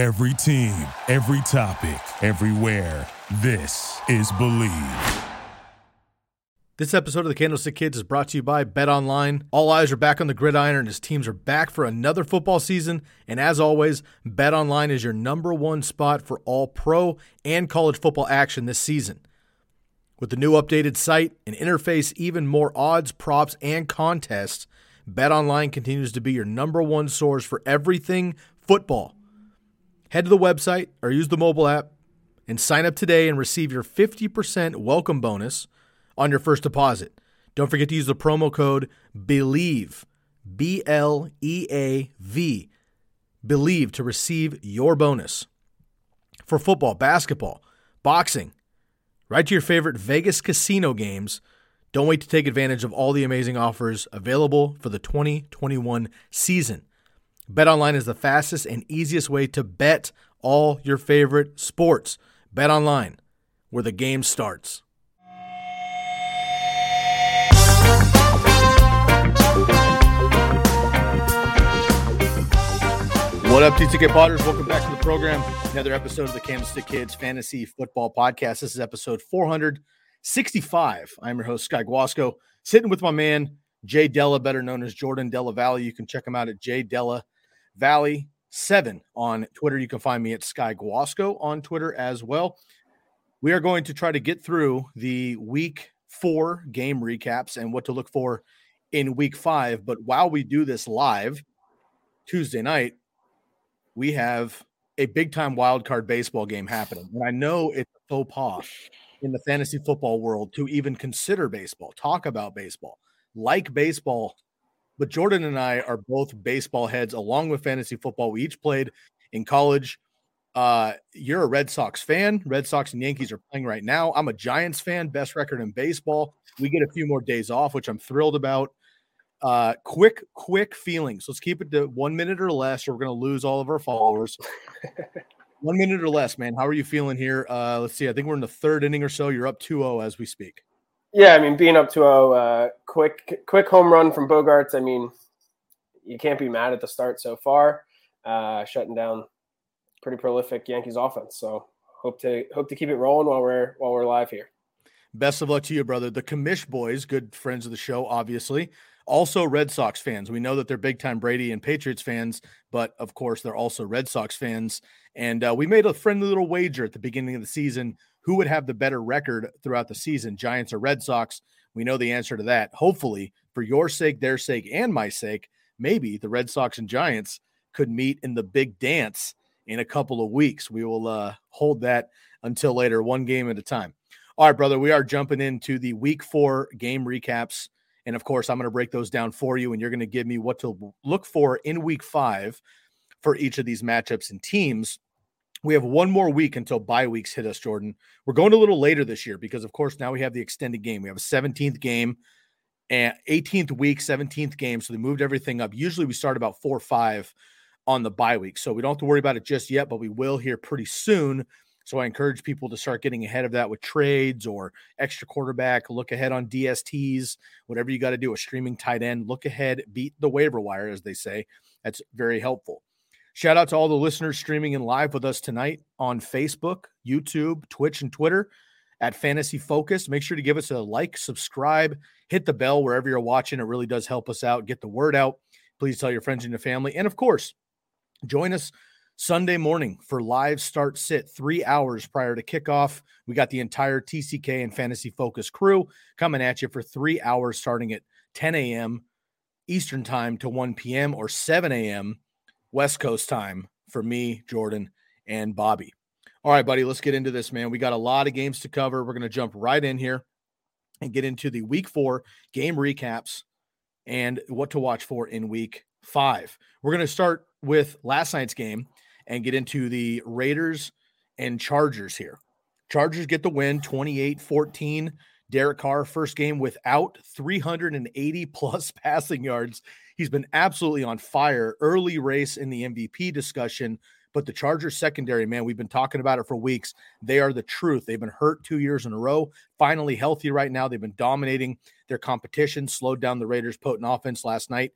Every team, every topic, everywhere. This is Bleav. This episode of the Candlestick Kids is brought to you by Bet Online. All eyes are back on the gridiron and his teams are back for another football season. And as always, Bet Online is your number one spot for all pro and college football action this season. With the new updated site and interface, even more odds, props, and contests, Bet Online continues to be your number one source for everything football. Head to the website or use the mobile app and sign up today and receive your 50% welcome bonus on your first deposit. Don't forget to use the promo code BLEAV, B L E A V, BLEAV to receive your bonus. For football, basketball, boxing, right to your favorite Vegas casino games. Don't wait to take advantage of all the amazing offers available for the 2021 season. BetOnline is the fastest and easiest way to bet all your favorite sports. BetOnline, where the game starts. What up, TCK Potters? Welcome back to the program. Another episode of the Candlestick Kids Fantasy Football Podcast. This is episode 465. I'm your host, Sky Guasco, sitting with my man, Jay Della, better known as Jordan Della Valle. You can check him out at J Della Valle 7 on Twitter. You can find me at Sky Guasco on Twitter as well. We are going to try to get through the week four game recaps and what to look for in week five. But while we do this live Tuesday night, we have a big time wild card baseball game happening. And I know it's a faux pas in the fantasy football world to even consider baseball, talk about baseball, like baseball. But Jordan and I are both baseball heads along with fantasy football. We each played in college. Uh, you're a Red Sox fan. Red Sox and Yankees are playing right now. I'm a Giants fan, best record in baseball. We get a few more days off, which I'm thrilled about. Uh, quick, quick feelings. Let's keep it to one minute or less, or we're going to lose all of our followers. one minute or less, man. How are you feeling here? Uh, let's see. I think we're in the third inning or so. You're up 2 0 as we speak. Yeah, I mean, being up 2 0, uh, quick, quick home run from Bogaerts. I mean, you can't be mad at the start so far, uh, shutting down pretty prolific Yankees offense. So hope to hope to keep it rolling while we're while we're live here. Best of luck to you, brother. The Commish boys, good friends of the show, obviously. Also, Red Sox fans. We know that they're big time Brady and Patriots fans, but of course, they're also Red Sox fans. And uh, we made a friendly little wager at the beginning of the season who would have the better record throughout the season, Giants or Red Sox. We know the answer to that. Hopefully, for your sake, their sake, and my sake, maybe the Red Sox and Giants could meet in the big dance in a couple of weeks. We will uh, hold that until later, one game at a time. All right, brother, we are jumping into the week four game recaps. And of course, I'm going to break those down for you, and you're going to give me what to look for in week five for each of these matchups and teams. We have one more week until bye weeks hit us, Jordan. We're going a little later this year because, of course, now we have the extended game. We have a 17th game and 18th week, 17th game. So they moved everything up. Usually we start about four or five on the bye week. So we don't have to worry about it just yet, but we will here pretty soon. So I encourage people to start getting ahead of that with trades or extra quarterback. Look ahead on DSTs, whatever you got to do. A streaming tight end. Look ahead, beat the waiver wire, as they say. That's very helpful. Shout out to all the listeners streaming in live with us tonight on Facebook, YouTube, Twitch, and Twitter at Fantasy Focus. Make sure to give us a like, subscribe, hit the bell wherever you're watching. It really does help us out. Get the word out. Please tell your friends and your family. And of course, join us Sunday morning for live start sit three hours prior to kickoff. We got the entire TCK and Fantasy Focus crew coming at you for three hours starting at 10 a.m. Eastern time to 1 p.m. or 7 a.m. West Coast time for me, Jordan, and Bobby. All right, buddy, let's get into this, man. We got a lot of games to cover. We're going to jump right in here and get into the week four game recaps and what to watch for in week five. We're going to start with last night's game and get into the Raiders and Chargers here. Chargers get the win 28 14. Derek Carr, first game without 380 plus passing yards. He's been absolutely on fire. Early race in the MVP discussion, but the Chargers secondary, man, we've been talking about it for weeks. They are the truth. They've been hurt two years in a row, finally healthy right now. They've been dominating their competition, slowed down the Raiders' potent offense last night.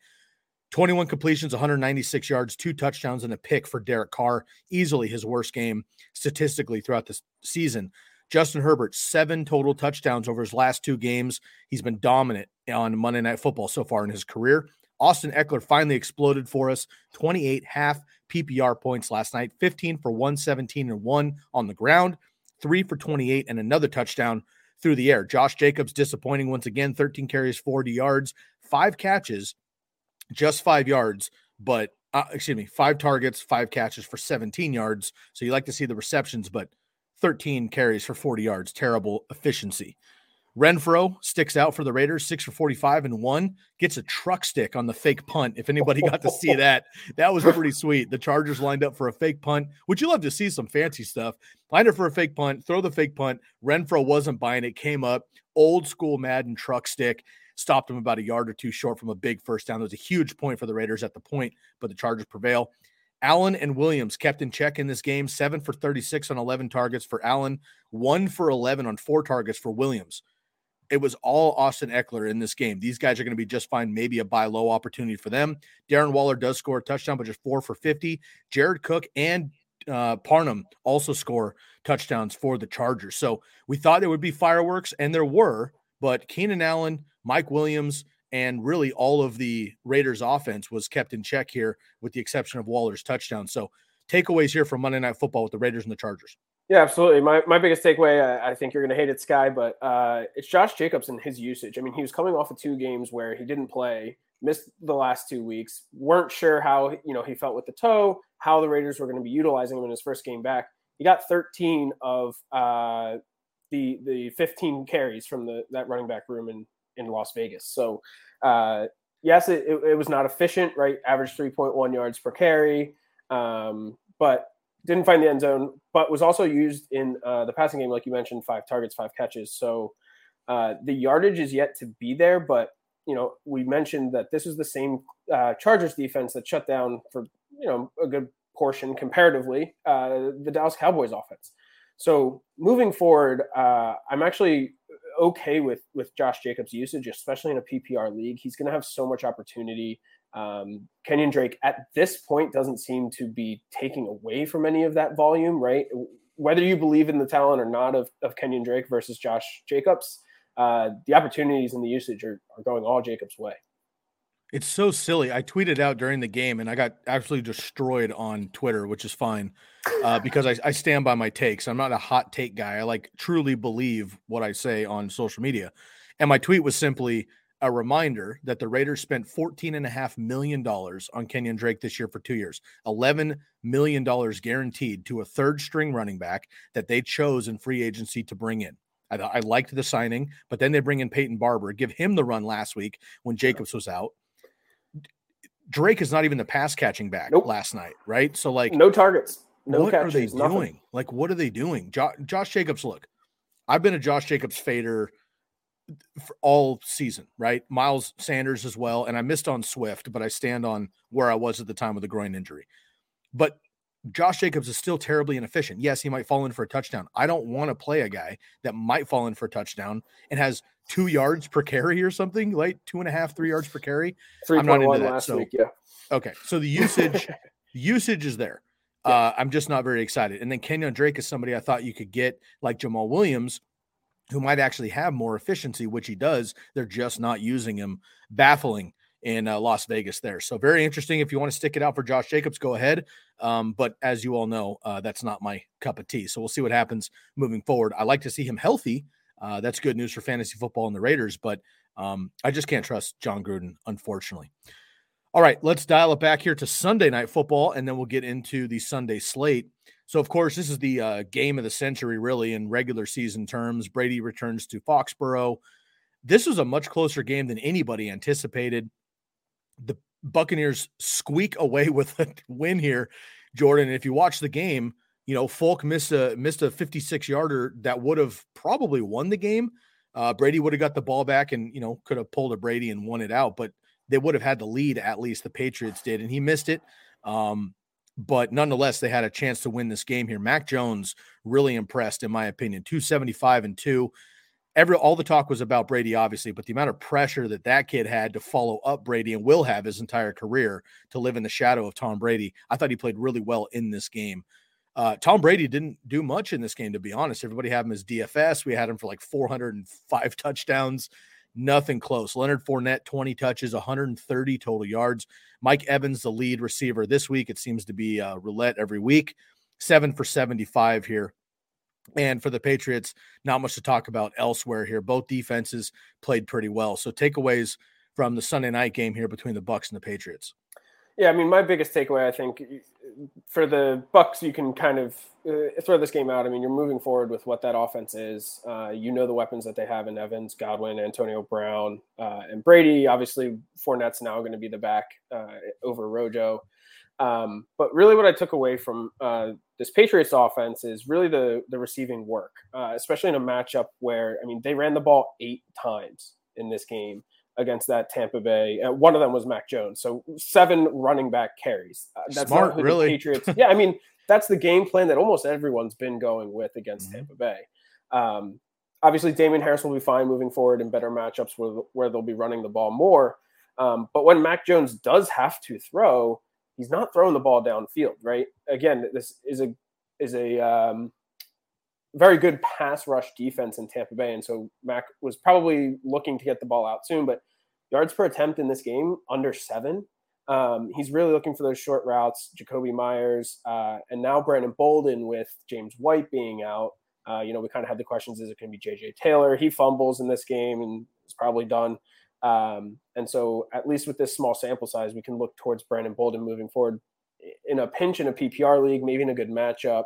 21 completions, 196 yards, two touchdowns, and a pick for Derek Carr. Easily his worst game statistically throughout the season. Justin Herbert, seven total touchdowns over his last two games. He's been dominant on Monday Night Football so far in his career. Austin Ekeler finally exploded for us 28 half PPR points last night, 15 for 117 and one on the ground, three for 28 and another touchdown through the air. Josh Jacobs disappointing once again, 13 carries, 40 yards, five catches, just five yards, but uh, excuse me, five targets, five catches for 17 yards. So you like to see the receptions, but 13 carries for 40 yards, terrible efficiency. Renfrow sticks out for the Raiders, six for 45 and one, gets a truck stick on the fake punt. If anybody got to see that, that was pretty sweet. The Chargers lined up for a fake punt. Would you love to see some fancy stuff? Lined up for a fake punt, throw the fake punt. Renfrow wasn't buying it, came up, old school Madden truck stick, stopped him about a yard or two short from a big first down. There was a huge point for the Raiders at the point, but the Chargers prevail. Allen and Williams kept in check in this game, seven for 36 on 11 targets for Allen, one for 11 on four targets for Williams it was all Austin Ekeler in this game. These guys are going to be just fine. Maybe a buy low opportunity for them. Darren Waller does score a touchdown, but just four for 50. Jared Cook and uh, Parham also score touchdowns for the Chargers. So we thought there would be fireworks, and there were, but Keenan Allen, Mike Williams, and really all of the Raiders offense was kept in check here, with the exception of Waller's touchdown. So takeaways here from Monday Night Football with the Raiders and the Chargers. Yeah, absolutely. My, my biggest takeaway, I, I think you're going to hate it, Sky, but uh, it's Josh Jacobs and his usage. I mean, he was coming off of two games where he didn't play, missed the last two weeks, weren't sure how you know he felt with the toe, how the Raiders were going to be utilizing him in his first game back. He got 13 of uh, the the 15 carries from the that running back room in in Las Vegas. So uh, yes, it, it, it was not efficient, right? Average 3.1 yards per carry, um, but didn't find the end zone, but was also used in uh, the passing game, like you mentioned, five targets, five catches. So uh, the yardage is yet to be there, but you know we mentioned that this is the same uh, Chargers defense that shut down for you know a good portion comparatively uh, the Dallas Cowboys offense. So moving forward, uh, I'm actually okay with with Josh Jacobs' usage, especially in a PPR league. He's going to have so much opportunity. Um, Kenyon Drake at this point doesn't seem to be taking away from any of that volume, right? Whether you believe in the talent or not of, of Kenyon Drake versus Josh Jacobs, uh, the opportunities and the usage are, are going all Jacobs' way. It's so silly. I tweeted out during the game and I got absolutely destroyed on Twitter, which is fine uh, because I, I, stand by my takes. I'm not a hot take guy. I like truly believe what I say on social media. And my tweet was simply a reminder that the Raiders spent $14.5 million on Kenyon Drake this year for two years, $11 million guaranteed to a third string running back that they chose in free agency to bring in. I, I liked the signing, but then they bring in Peyton Barber, give him the run last week when Jacobs was out. Drake is not even the pass catching back nope. last night, right? So, like, no targets. No what catches, are they nothing. doing? Like, what are they doing? Jo- Josh Jacobs, look, I've been a Josh Jacobs fader all season, right? Miles Sanders as well. And I missed on Swift, but I stand on where I was at the time with the groin injury. But Josh Jacobs is still terribly inefficient. Yes, he might fall in for a touchdown. I don't want to play a guy that might fall in for a touchdown and has two yards per carry or something, like two and a half, three yards per carry. Three I'm not into that. Last so, week, yeah. Okay. So the usage, usage is there. Yeah. Uh, I'm just not very excited. And then Kenyon Drake is somebody I thought you could get like Jamaal Williams who might actually have more efficiency, which he does. They're just not using him. Baffling in uh, Las Vegas there. So very interesting. If you want to stick it out for Josh Jacobs, go ahead. Um, but as you all know, uh, that's not my cup of tea. So we'll see what happens moving forward. I like to see him healthy. Uh, that's good news for fantasy football and the Raiders, but um, I just can't trust Jon Gruden, unfortunately. All right, let's dial it back here to Sunday night football, and then we'll get into the Sunday slate. So, of course, this is the uh, game of the century, really, in regular season terms. Brady returns to Foxborough. This was a much closer game than anybody anticipated. The Buccaneers squeak away with a win here, Jordan. And if you watch the game, you know Folk missed a missed a 56 yarder that would have probably won the game. Uh, Brady would have got the ball back and you know could have pulled a Brady and won it out, but they would have had the lead at least. The Patriots did, and he missed it. Um, but nonetheless, they had a chance to win this game here. Mac Jones really impressed, in my opinion. 275 and two. Every all the talk was about Brady, obviously, but the amount of pressure that that kid had to follow up Brady and will have his entire career to live in the shadow of Tom Brady, I thought he played really well in this game. Uh, Tom Brady didn't do much in this game, to be honest. Everybody had him as DFS. We had him for like 405 touchdowns, nothing close. Leonard Fournette, 20 touches, 130 total yards. Mike Evans, the lead receiver this week. It seems to be uh, roulette every week. Seven for 75 here. And for the Patriots, not much to talk about elsewhere here. Both defenses played pretty well. So takeaways from the Sunday night game here between the Bucks and the Patriots. Yeah, I mean, my biggest takeaway, I think, for the Bucks, you can kind of uh, throw this game out. I mean, you're moving forward with what that offense is. Uh, you know the weapons that they have in Evans, Godwin, Antonio Brown, uh, and Brady. Obviously, Fournette's now going to be the back uh, over Rojo. Um, but really, what I took away from uh, this Patriots offense is really the the receiving work, uh, especially in a matchup where I mean they ran the ball eight times in this game against that Tampa Bay. Uh, one of them was Mac Jones, so seven running back carries. Uh, that's Smart, really. Patriots. yeah, I mean that's the game plan that almost everyone's been going with against mm-hmm. Tampa Bay. Um, obviously, Damien Harris will be fine moving forward in better matchups where, where they'll be running the ball more. Um, but when Mac Jones does have to throw, he's not throwing the ball downfield, right? Again, this is a is a um, very good pass rush defense in Tampa Bay, and so Mac was probably looking to get the ball out soon. But yards per attempt in this game under seven. Um, he's really looking for those short routes. Jakobi Meyers uh, and now Brandon Bolden with James White being out. Uh, you know, we kind of had the questions: Is it going to be JJ Taylor? He fumbles in this game and is probably done. Um, and so, at least with this small sample size, we can look towards Brandon Bolden moving forward in a pinch in a PPR league, maybe in a good matchup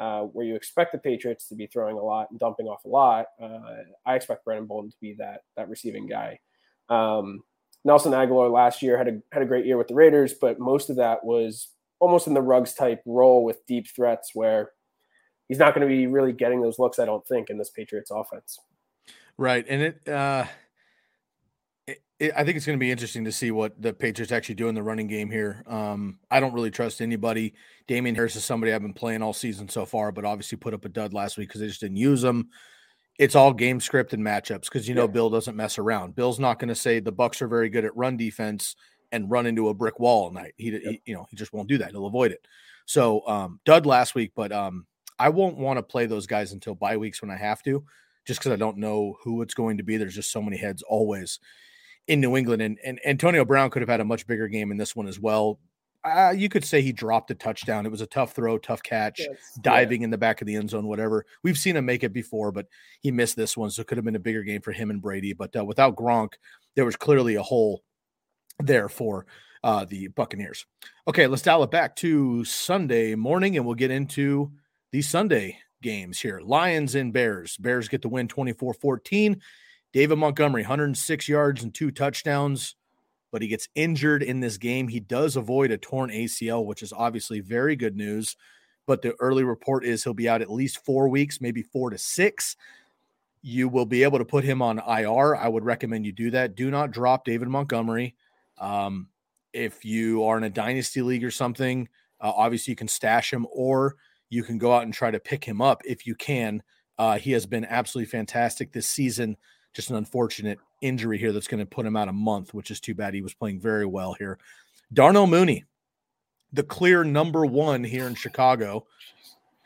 uh, where you expect the Patriots to be throwing a lot and dumping off a lot. Uh, I expect Brandon Bolden to be that that receiving guy. Um, Nelson Agholor last year had a had a great year with the Raiders, but most of that was almost in the rugs type role with deep threats where he's not going to be really getting those looks. I don't think in this Patriots offense. Right, and it. Uh it, I think it's going to be interesting to see what the Patriots actually do in the running game here. Um, I don't really trust anybody. Damien Harris is somebody I've been playing all season so far, but obviously put up a dud last week because they just didn't use him. It's all game script and matchups because you know yeah. Bill doesn't mess around. Bill's not going to say the Bucks are very good at run defense and run into a brick wall all night. He, he you know, he just won't do that. He'll avoid it. So um, dud last week, but um, I won't want to play those guys until bye weeks when I have to, just because I don't know who it's going to be. There's just so many heads always in New England. And, and Antonio Brown could have had a much bigger game in this one as well. Uh, you could say he dropped a touchdown. It was a tough throw, tough catch, yes, diving yeah. in the back of the end zone, whatever. We've seen him make it before, but he missed this one. So it could have been a bigger game for him and Brady. But uh, without Gronk, there was clearly a hole there for uh, the Buccaneers. Okay, let's dial it back to Sunday morning and we'll get into the Sunday games here. Lions and Bears. Bears get the win 24 14. David Montgomery, 106 yards and two touchdowns, but he gets injured in this game. He does avoid a torn ACL, which is obviously very good news. But the early report is he'll be out at least four weeks, maybe four to six. You will be able to put him on IR. I would recommend you do that. Do not drop David Montgomery. Um, if you are in a dynasty league or something, uh, obviously you can stash him or you can go out and try to pick him up if you can. Uh, he has been absolutely fantastic this season just an unfortunate injury here that's going to put him out a month, which is too bad. He was playing very well here. Darnell Mooney, the clear number one here in Chicago.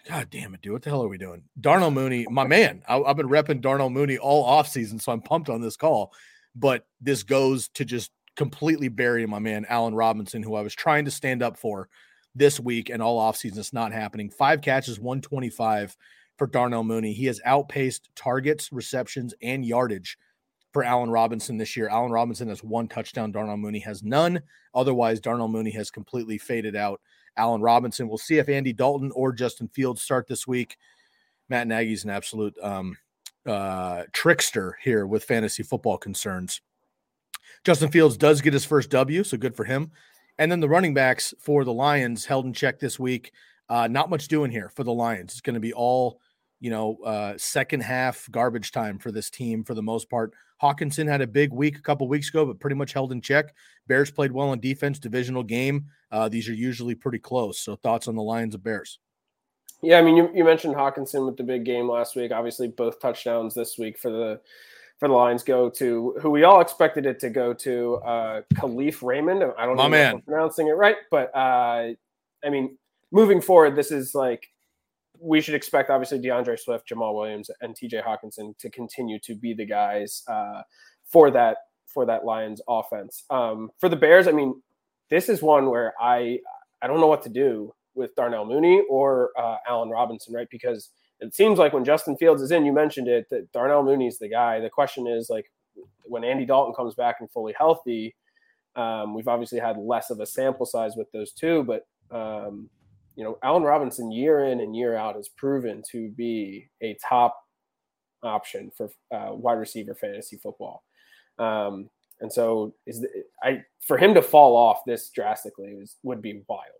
God damn it, dude. What the hell are we doing? Darnell Mooney, my man. I, have been repping Darnell Mooney all offseason, so I'm pumped on this call. But this goes to just completely bury my man, Allen Robinson, who I was trying to stand up for this week and all offseason. It's not happening. Five catches, 125 for Darnell Mooney. He has outpaced targets, receptions, and yardage for Allen Robinson this year. Allen Robinson has one touchdown. Darnell Mooney has none. Otherwise, Darnell Mooney has completely faded out. Allen Robinson. We'll see if Andy Dalton or Justin Fields start this week. Matt Nagy's an absolute um, uh, trickster here with fantasy football concerns. Justin Fields does get his first W, so good for him. And then the running backs for the Lions held in check this week. Uh, not much doing here for the Lions. It's going to be all, you know, uh, second half garbage time for this team for the most part. Hockenson had a big week a couple weeks ago, but pretty much held in check. Bears played well on defense, divisional game. Uh, these are usually pretty close. So, thoughts on the Lions of Bears? Yeah, I mean, you, you mentioned Hockenson with the big game last week. Obviously, both touchdowns this week for the for the Lions go to who we all expected it to go to, uh, Kalif Raymond. I don't know if I'm pronouncing it right, but uh, I mean, moving forward, this is like we should expect obviously D'Andre Swift, Jamaal Williams, and TJ Hockenson to continue to be the guys uh, for that for that Lions offense. Um, for the Bears, I mean, this is one where I I don't know what to do with Darnell Mooney or uh, Allen Robinson, right? Because it seems like when Justin Fields is in, you mentioned it, that Darnell Mooney's the guy. The question is like when Andy Dalton comes back and fully healthy, um, we've obviously had less of a sample size with those two, but um, you know, Allen Robinson year in and year out has proven to be a top option for uh, wide receiver fantasy football. Um, and so is the, I for him to fall off this drastically was, would be wild.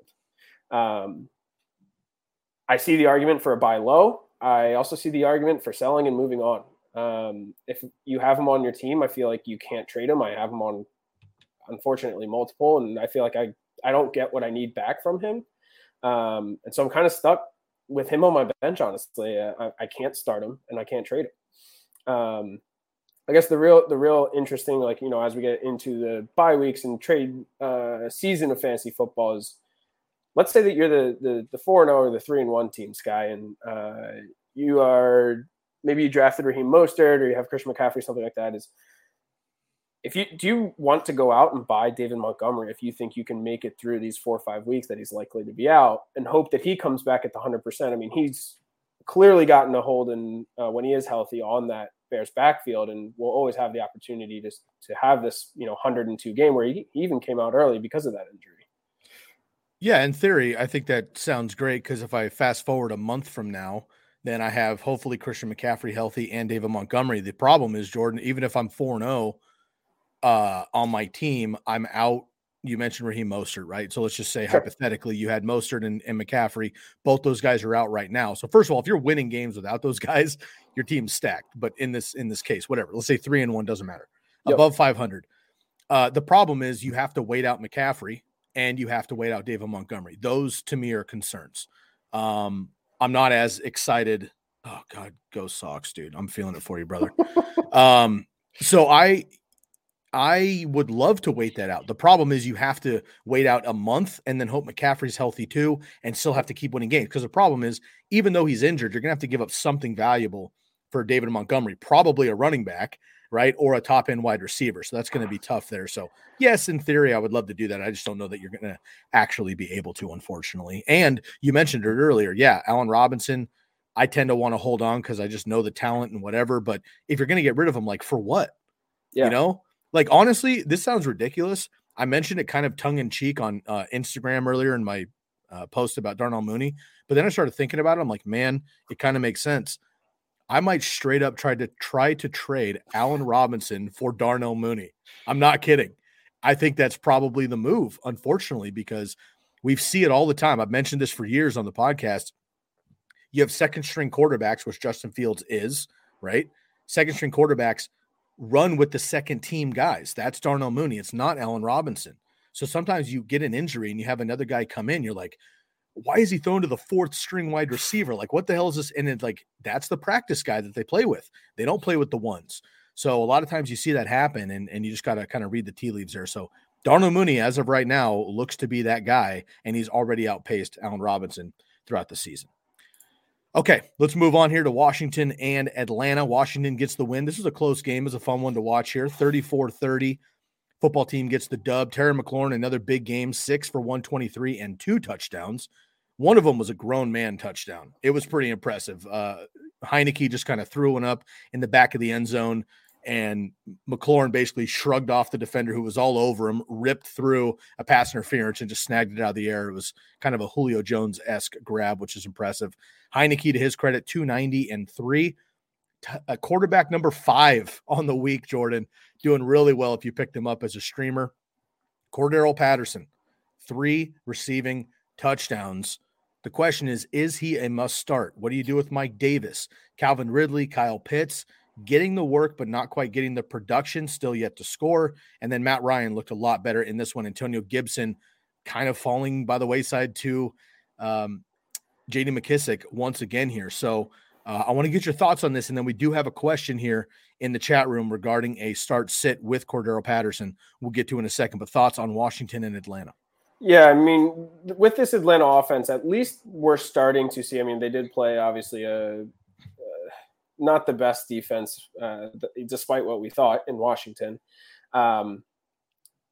Um, I see the argument for a buy low. I also see the argument for selling and moving on. Um, if you have him on your team, I feel like you can't trade him. I have him on, unfortunately, multiple, and I feel like I I don't get what I need back from him. Um, and so I'm kind of stuck with him on my bench. Honestly, I, I, can't start him and I can't trade him. Um, I guess the real the real interesting, like you know, as we get into the bye weeks and trade uh, season of fantasy football is, let's say that you're the the the four and zero oh or the three and one team, Sky, and uh, you are maybe you drafted Raheem Mostert or you have Christian McCaffrey, something like that. Is if you do you want to go out and buy David Montgomery if you think you can make it through these four or five weeks that he's likely to be out and hope that he comes back at the hundred percent? I mean, he's clearly gotten a hold and uh, when he is healthy on that Bears backfield, and will always have the opportunity to to have this you know 102 game where he, even came out early because of that injury. Yeah, in theory, I think that sounds great because if I fast forward a month from now, then I have hopefully Christian McCaffrey healthy and David Montgomery. The problem is Jordan, even if I'm four and zero oh, uh, on my team, I'm out. You mentioned Raheem Mostert, right? So let's just say sure. hypothetically you had Mostert and, and McCaffrey. Both those guys are out right now. So first of all, if you're winning games without those guys, your team's stacked. But in this in this case, whatever. Let's say three and one doesn't matter. Yep. Above 500. Uh, the problem is you have to wait out McCaffrey and you have to wait out David Montgomery. Those to me are concerns. Um, I'm not as excited. Oh God, go Sox, dude! I'm feeling it for you, brother. um, so I I would love to wait that out. The problem is you have to wait out a month and then hope McCaffrey's healthy too and still have to keep winning games. Because the problem is, even though he's injured, you're going to have to give up something valuable for David Montgomery, probably a running back, right? Or a top end wide receiver. So that's going to be tough there. So, yes, in theory, I would love to do that. I just don't know that you're going to actually be able to, unfortunately. And you mentioned it earlier. Yeah, Allen Robinson. I tend to want to hold on because I just know the talent and whatever. But if you're going to get rid of him, like for what? Yeah. You know, like honestly, this sounds ridiculous. I mentioned it kind of tongue in cheek on uh, Instagram earlier in my uh, post about Darnell Mooney, but then I started thinking about it. I'm like, man, it kind of makes sense. I might straight up try to try to trade Allen Robinson for Darnell Mooney. I'm not kidding. I think that's probably the move, unfortunately, because we see it all the time. I've mentioned this for years on the podcast. You have second string quarterbacks, which Justin Fields is, right? Second string quarterbacks run with the second team guys. That's Darnell Mooney. It's not Allen Robinson. So sometimes you get an injury and you have another guy come in. You're like, why is he thrown to the fourth string wide receiver? Like, what the hell is this? And it's like, that's the practice guy that they play with. They don't play with the ones. So a lot of times you see that happen and, and you just got to kind of read the tea leaves there. So Darnell Mooney, as of right now, looks to be that guy, and he's already outpaced Allen Robinson throughout the season. Okay, let's move on here to Washington and Atlanta. Washington gets the win. This is a close game. It's a fun one to watch here. 34 30. Football team gets the dub. Terry McLaurin, another big game, six for 123 and two touchdowns. One of them was a grown man touchdown. It was pretty impressive. Uh, Heinicke just kind of threw one up in the back of the end zone and McLaurin basically shrugged off the defender who was all over him, ripped through a pass interference, and just snagged it out of the air. It was kind of a Julio Jones esque grab, which is impressive. Heinicke, to his credit, 290 and three. A uh, quarterback number five on the week, Jordan, doing really well if you picked him up as a streamer. Cordarrelle Patterson, three receiving touchdowns. The question is, is he a must start? What do you do with Mike Davis, Calvin Ridley, Kyle Pitts? Getting the work, but not quite getting the production, still yet to score. And then Matt Ryan looked a lot better in this one. Antonio Gibson kind of falling by the wayside to um, J.D. McKissic once again here. So uh, I want to get your thoughts on this, and then we do have a question here in the chat room regarding a start sit with Cordarrelle Patterson. We'll get to in a second. But thoughts on Washington and Atlanta? Yeah, I mean, with this Atlanta offense, at least we're starting to see. I mean, they did play obviously a not the best defense, uh, despite what we thought in Washington. Um,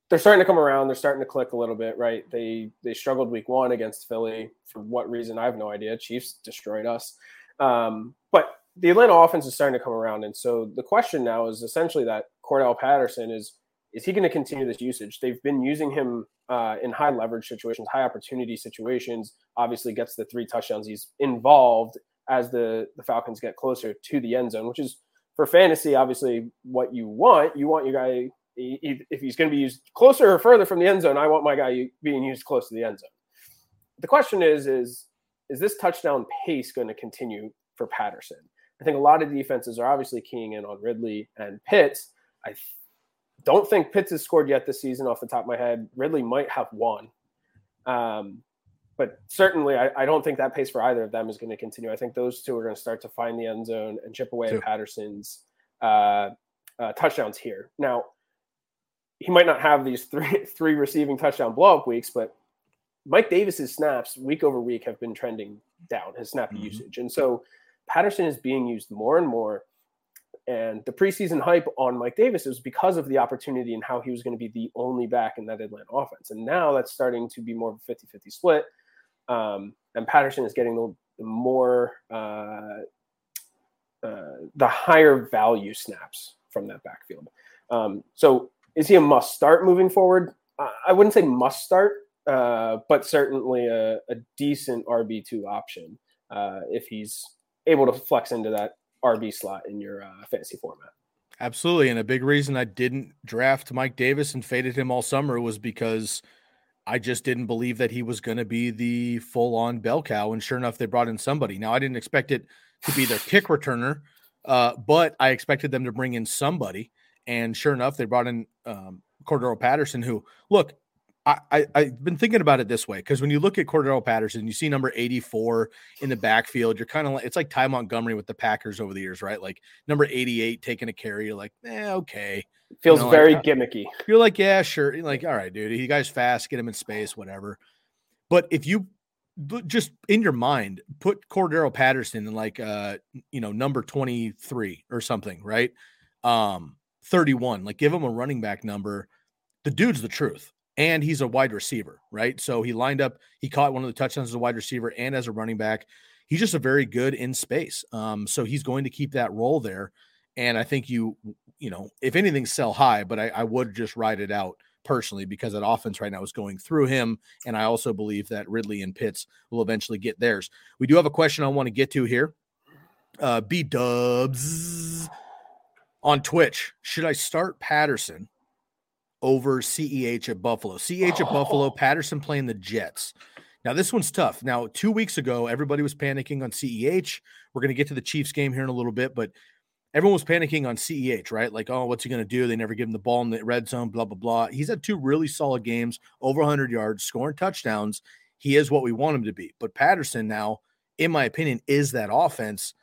they're starting to come around. They're starting to click a little bit, right? They they struggled week one against Philly for what reason I have no idea. Chiefs destroyed us, um, but the Atlanta offense is starting to come around, and so the question now is essentially that Cordarrelle Patterson is is he going to continue this usage? They've been using him uh, in high leverage situations, high opportunity situations. Obviously, gets the three touchdowns. He's involved as the the Falcons get closer to the end zone, which is for fantasy obviously what you want. You want your guy if he's going to be used closer or further from the end zone. I want my guy being used close to the end zone. The question is is is this touchdown pace going to continue for Patterson? I think a lot of defenses are obviously keying in on Ridley and Pitts. I don't think Pitts has scored yet this season off the top of my head. Ridley might have one. Um, but certainly I, I, don't think that pace for either of them is going to continue. I think those two are going to start to find the end zone and chip away at Patterson's uh, uh, touchdowns here. Now, he might not have these three three receiving touchdown blow up weeks, but Mike Davis's snaps week over week have been trending down his snap mm-hmm. usage, and so Patterson is being used more and more. And the preseason hype on Mike Davis was because of the opportunity and how he was going to be the only back in that Atlanta offense. And now that's starting to be more of a 50 50 split. Um, and Patterson is getting the, the more, uh, uh, the higher value snaps from that backfield. Um, so is he a must start moving forward? I wouldn't say must start, uh, but certainly a, a decent RB2 option uh, if he's able to flex into that RB slot in your uh, fantasy format. Absolutely. And a big reason I didn't draft Mike Davis and faded him all summer was because I just didn't believe that he was going to be the full on bell cow. And sure enough, they brought in somebody. Now, I didn't expect it to be their kick returner, uh, but I expected them to bring in somebody. And sure enough, they brought in um, Cordarrelle Patterson, who, look, I, I have been thinking about it this way because when you look at Cordarrelle Patterson, you see number 84 in the backfield. You're kind of like it's like Ty Montgomery with the Packers over the years, right? Like number 88 taking a carry. You're like, eh, okay. Feels you know, very like, gimmicky. You're like, yeah, sure. You're like, all right, dude. You guys fast, get him in space, whatever. But if you just in your mind put Cordarrelle Patterson in like uh you know number 23 or something, right? Um 31, like give him a running back number. The dude's the truth and he's a wide receiver, right? So he lined up, he caught one of the touchdowns as a wide receiver and as a running back. He's just a very good in space. Um, so he's going to keep that role there. And I think you, you know, if anything, sell high, but I, I would just ride it out personally because that offense right now is going through him. And I also believe that Ridley and Pitts will eventually get theirs. We do have a question I want to get to here. Uh, B Dubs on Twitch. Should I start Patterson over CEH at Buffalo. CEH at Buffalo, oh. Patterson playing the Jets. Now, this one's tough. Now, two weeks ago, everybody was panicking on CEH. We're going to get to the Chiefs game here in a little bit, but everyone was panicking on CEH, right? Like, oh, what's he going to do? They never give him the ball in the red zone, blah, blah, blah. He's had two really solid games, over 100 yards, scoring touchdowns. He is what we want him to be. But Patterson now, in my opinion, is that offense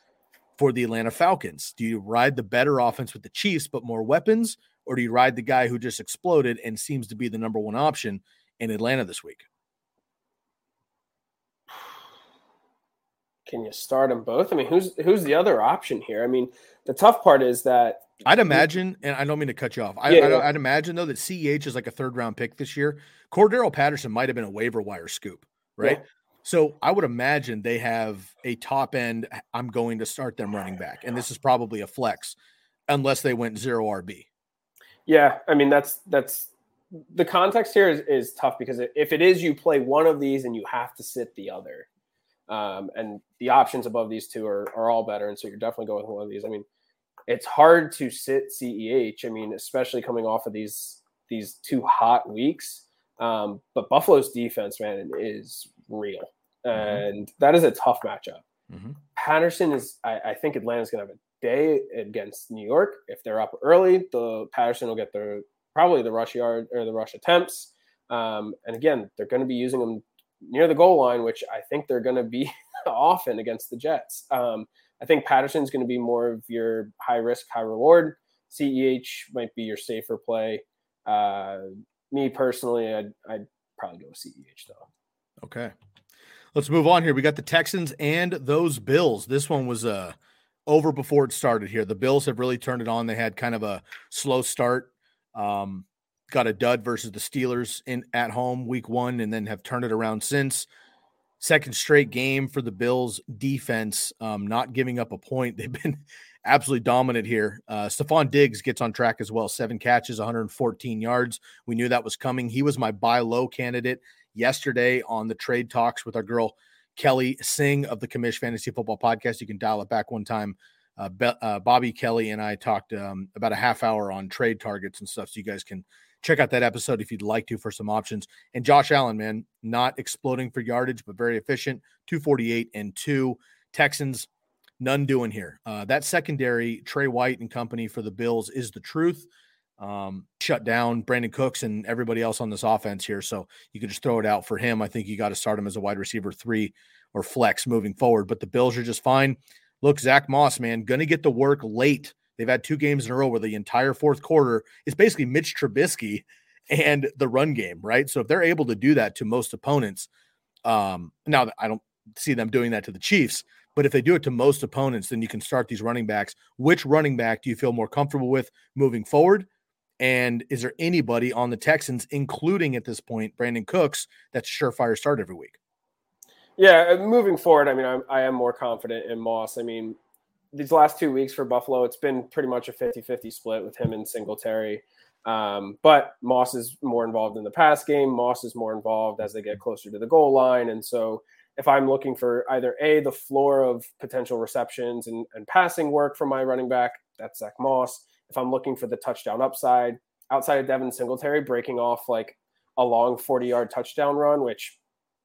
for the Atlanta Falcons. Do you ride the better offense with the Chiefs, but more weapons? Or do you ride the guy who just exploded and seems to be the number one option in Atlanta this week? Can you start them both? I mean, who's who's the other option here? I mean, the tough part is that I'd imagine, and I don't mean to cut you off. I, yeah, I, would imagine though that CEH is like a third round pick this year. Cordarrelle Patterson might have been a waiver wire scoop, right? Yeah. So I would imagine they have a top end. I'm going to start them running back, and this is probably a flex, unless they went zero RB. Yeah, I mean that's that's the context here is, is tough because if it is you play one of these and you have to sit the other, um, and the options above these two are, are all better, and so you're definitely going with one of these. I mean, it's hard to sit CEH. I mean, especially coming off of these these two hot weeks. Um, but Buffalo's defense, man, is real, mm-hmm. and that is a tough matchup. Mm-hmm. Patterson is, I, I think Atlanta's going to have a day against New York. If they're up early, the Patterson will get their probably the rush yard or the rush attempts. Um, and again, they're going to be using them near the goal line, which I think they're going to be often against the Jets. Um, I think Patterson's going to be more of your high risk, high reward. CEH might be your safer play. Uh, me personally, I'd, I'd probably go with CEH though. Okay. Let's move on here. We got the Texans and those Bills. This one was uh, over before it started here. The Bills have really turned it on. They had kind of a slow start. Um, got a dud versus the Steelers in at home week one, and then have turned it around since. Second straight game for the Bills defense, um, not giving up a point. They've been absolutely dominant here. Uh, Stefon Diggs gets on track as well. Seven catches, 114 yards. We knew that was coming. He was my buy low candidate yesterday on the trade talks with our girl Kelly Singh of the Commish Fantasy Football Podcast. You can dial it back one time. Uh, Be- uh, Bobby Kelly and I talked um, about a half hour on trade targets and stuff, so you guys can check out that episode if you'd like to for some options. And Josh Allen, man, not exploding for yardage, but very efficient. 248 and two. Texans, none doing here. Uh, that secondary, Trey White and company for the Bills is the truth. Um, shut down Brandin Cooks and everybody else on this offense here. So you could just throw it out for him. I think you got to start him as a wide receiver three or flex moving forward. But the Bills are just fine. Look, Zack Moss, man, going to get the work late. They've had two games in a row where the entire fourth quarter is basically Mitch Trubisky and the run game, right? So if they're able to do that to most opponents, um, now I don't see them doing that to the Chiefs, but if they do it to most opponents, then you can start these running backs. Which running back do you feel more comfortable with moving forward? And is there anybody on the Texans, including at this point Brandin Cooks, that's surefire start every week? Yeah, moving forward, I mean, I'm, I am more confident in Moss. I mean, these last two weeks for Buffalo, it's been pretty much a 50 50 split with him and Singletary. Um, but Moss is more involved in the pass game. Moss is more involved as they get closer to the goal line. And so if I'm looking for either A, the floor of potential receptions and, and passing work from my running back, that's Zack Moss if I'm looking for the touchdown upside, outside of Devin Singletary breaking off like a long 40 yard touchdown run, which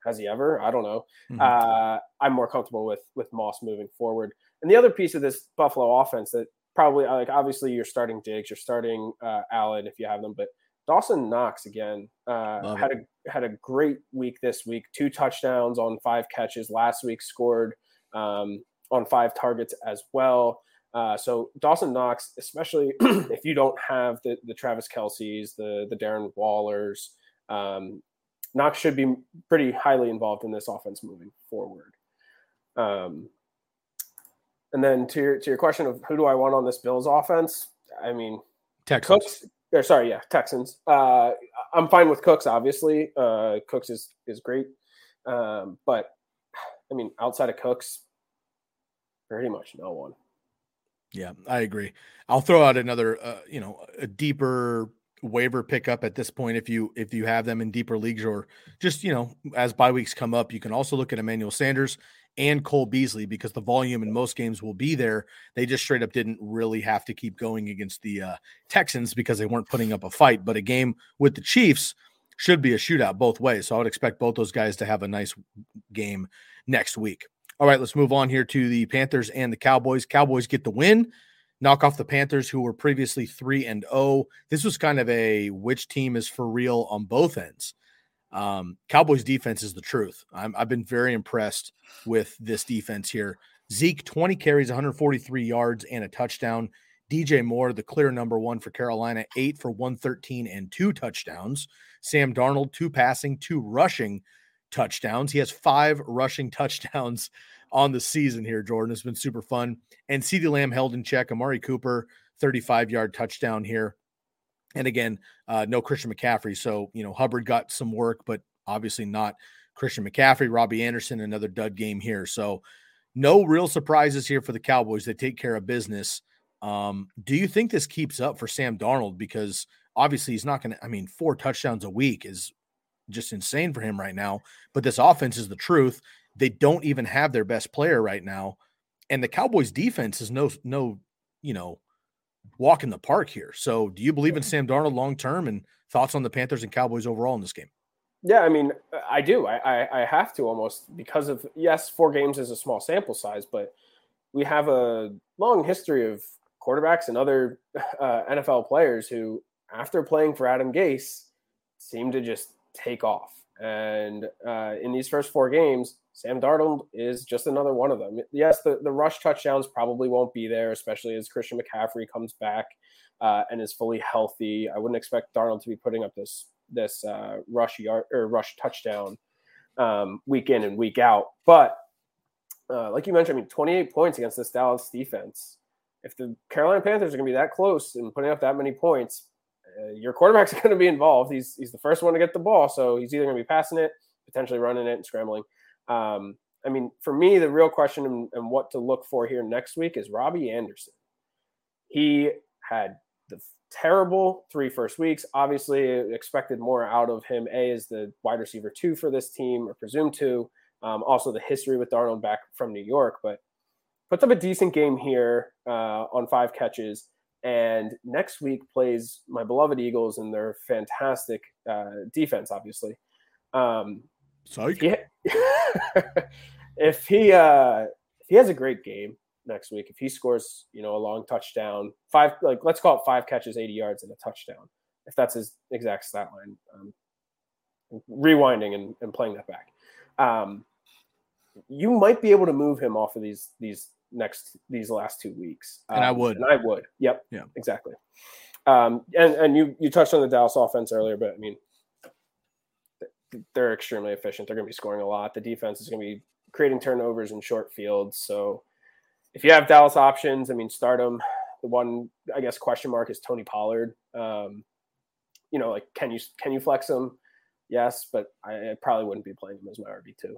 has he ever? I don't know. Mm-hmm. Uh, I'm more comfortable with with Moss moving forward. And the other piece of this Buffalo offense that probably like obviously you're starting Diggs, you're starting uh, Allen if you have them, but Dawson Knox again uh, had a had a great week this week. Two touchdowns on five catches. Last week scored um, on five targets as well. Uh, so Dawson Knox, especially if you don't have the, the Travis Kelce's, the the Darren Wallers, um, Knox should be pretty highly involved in this offense moving forward. Um, and then to your to your question of who do I want on this Bills offense? I mean, Texans. Cooks, or sorry, yeah, Texans. Uh, I'm fine with Cooks. Obviously, uh, Cooks is is great, um, but I mean, outside of Cooks, pretty much no one. Yeah, I agree. I'll throw out another, uh, you know, a deeper waiver pickup at this point if you if you have them in deeper leagues or just you know as bye weeks come up. You can also look at Emmanuel Sanders and Cole Beasley because the volume in most games will be there. They just straight up didn't really have to keep going against the uh, Texans because they weren't putting up a fight. But a game with the Chiefs should be a shootout both ways. So I would expect both those guys to have a nice game next week. All right, let's move on here to the Panthers and the Cowboys. Cowboys get the win, knock off the Panthers, who were previously 3 and 0. This was kind of a which team is for real on both ends. Um, Cowboys defense is the truth. i have been very impressed with this defense here. Zeke, 20 carries, 143 yards, and a touchdown. DJ Moore, the clear number one for Carolina, eight for 113 and two touchdowns. Sam Darnold, two passing, two rushing touchdowns. He has five rushing touchdowns on the season here, Jordan. It's been super fun. And CeeDee Lamb held in check. Amari Cooper, 35 yard touchdown here. And again, uh, no Christian McCaffrey. So, you know, Hubbard got some work, but obviously not Christian McCaffrey. Robbie Anderson, another dud game here. So, no real surprises here for the Cowboys. They take care of business. Um, do you think this keeps up for Sam Darnold? Because obviously he's not going to, I mean, four touchdowns a week is just insane for him right now. But this offense is the truth. They don't even have their best player right now, and the Cowboys' defense is no no you know walk in the park here. So, do you believe in Sam Darnold long term? And thoughts on the Panthers and Cowboys overall in this game? Yeah, I mean, I do. I, I, I have to almost because of yes, four games is a small sample size, but we have a long history of quarterbacks and other uh, NFL players who, after playing for Adam Gase, seem to just take off. And uh, in these first four games, Sam Darnold is just another one of them. Yes, the, the rush touchdowns probably won't be there, especially as Christian McCaffrey comes back uh, and is fully healthy. I wouldn't expect Darnold to be putting up this this uh, rush yard or rush touchdown um, week in and week out. But uh, like you mentioned, I mean, 28 points against this Dallas defense. If the Carolina Panthers are going to be that close and putting up that many points, uh, your quarterback's going to be involved. He's he's the first one to get the ball, so he's either going to be passing it, potentially running it, and scrambling. Um, I mean, for me, the real question and, and, what to look for here next week is Robbie Anderson. He had the terrible three first weeks. Obviously, expected more out of him. A is the wide receiver two for this team, or presumed to. Um, also, the history with Darnold back from New York, but puts up a decent game here uh, on five catches. And next week plays my beloved Eagles and their fantastic uh, defense, obviously. Um, Psych. if he uh, if he has a great game next week, if he scores, you know, a long touchdown, five like let's call it five catches, eighty yards, and a touchdown, if that's his exact stat line, um, rewinding and, and playing that back, um, you might be able to move him off of these these next these last two weeks. Um, and I um, would. And I would. Yep. Yeah. Exactly. Um, and and you you touched on the Dallas offense earlier, but I mean, they're extremely efficient. They're going to be scoring a lot. The defense is going to be creating turnovers in short fields. So if you have Dallas options, I mean, start them. The one I guess question mark is Tony Pollard. Um, you know, like can you can you flex him? Yes, but I, I probably wouldn't be playing him as my RB two.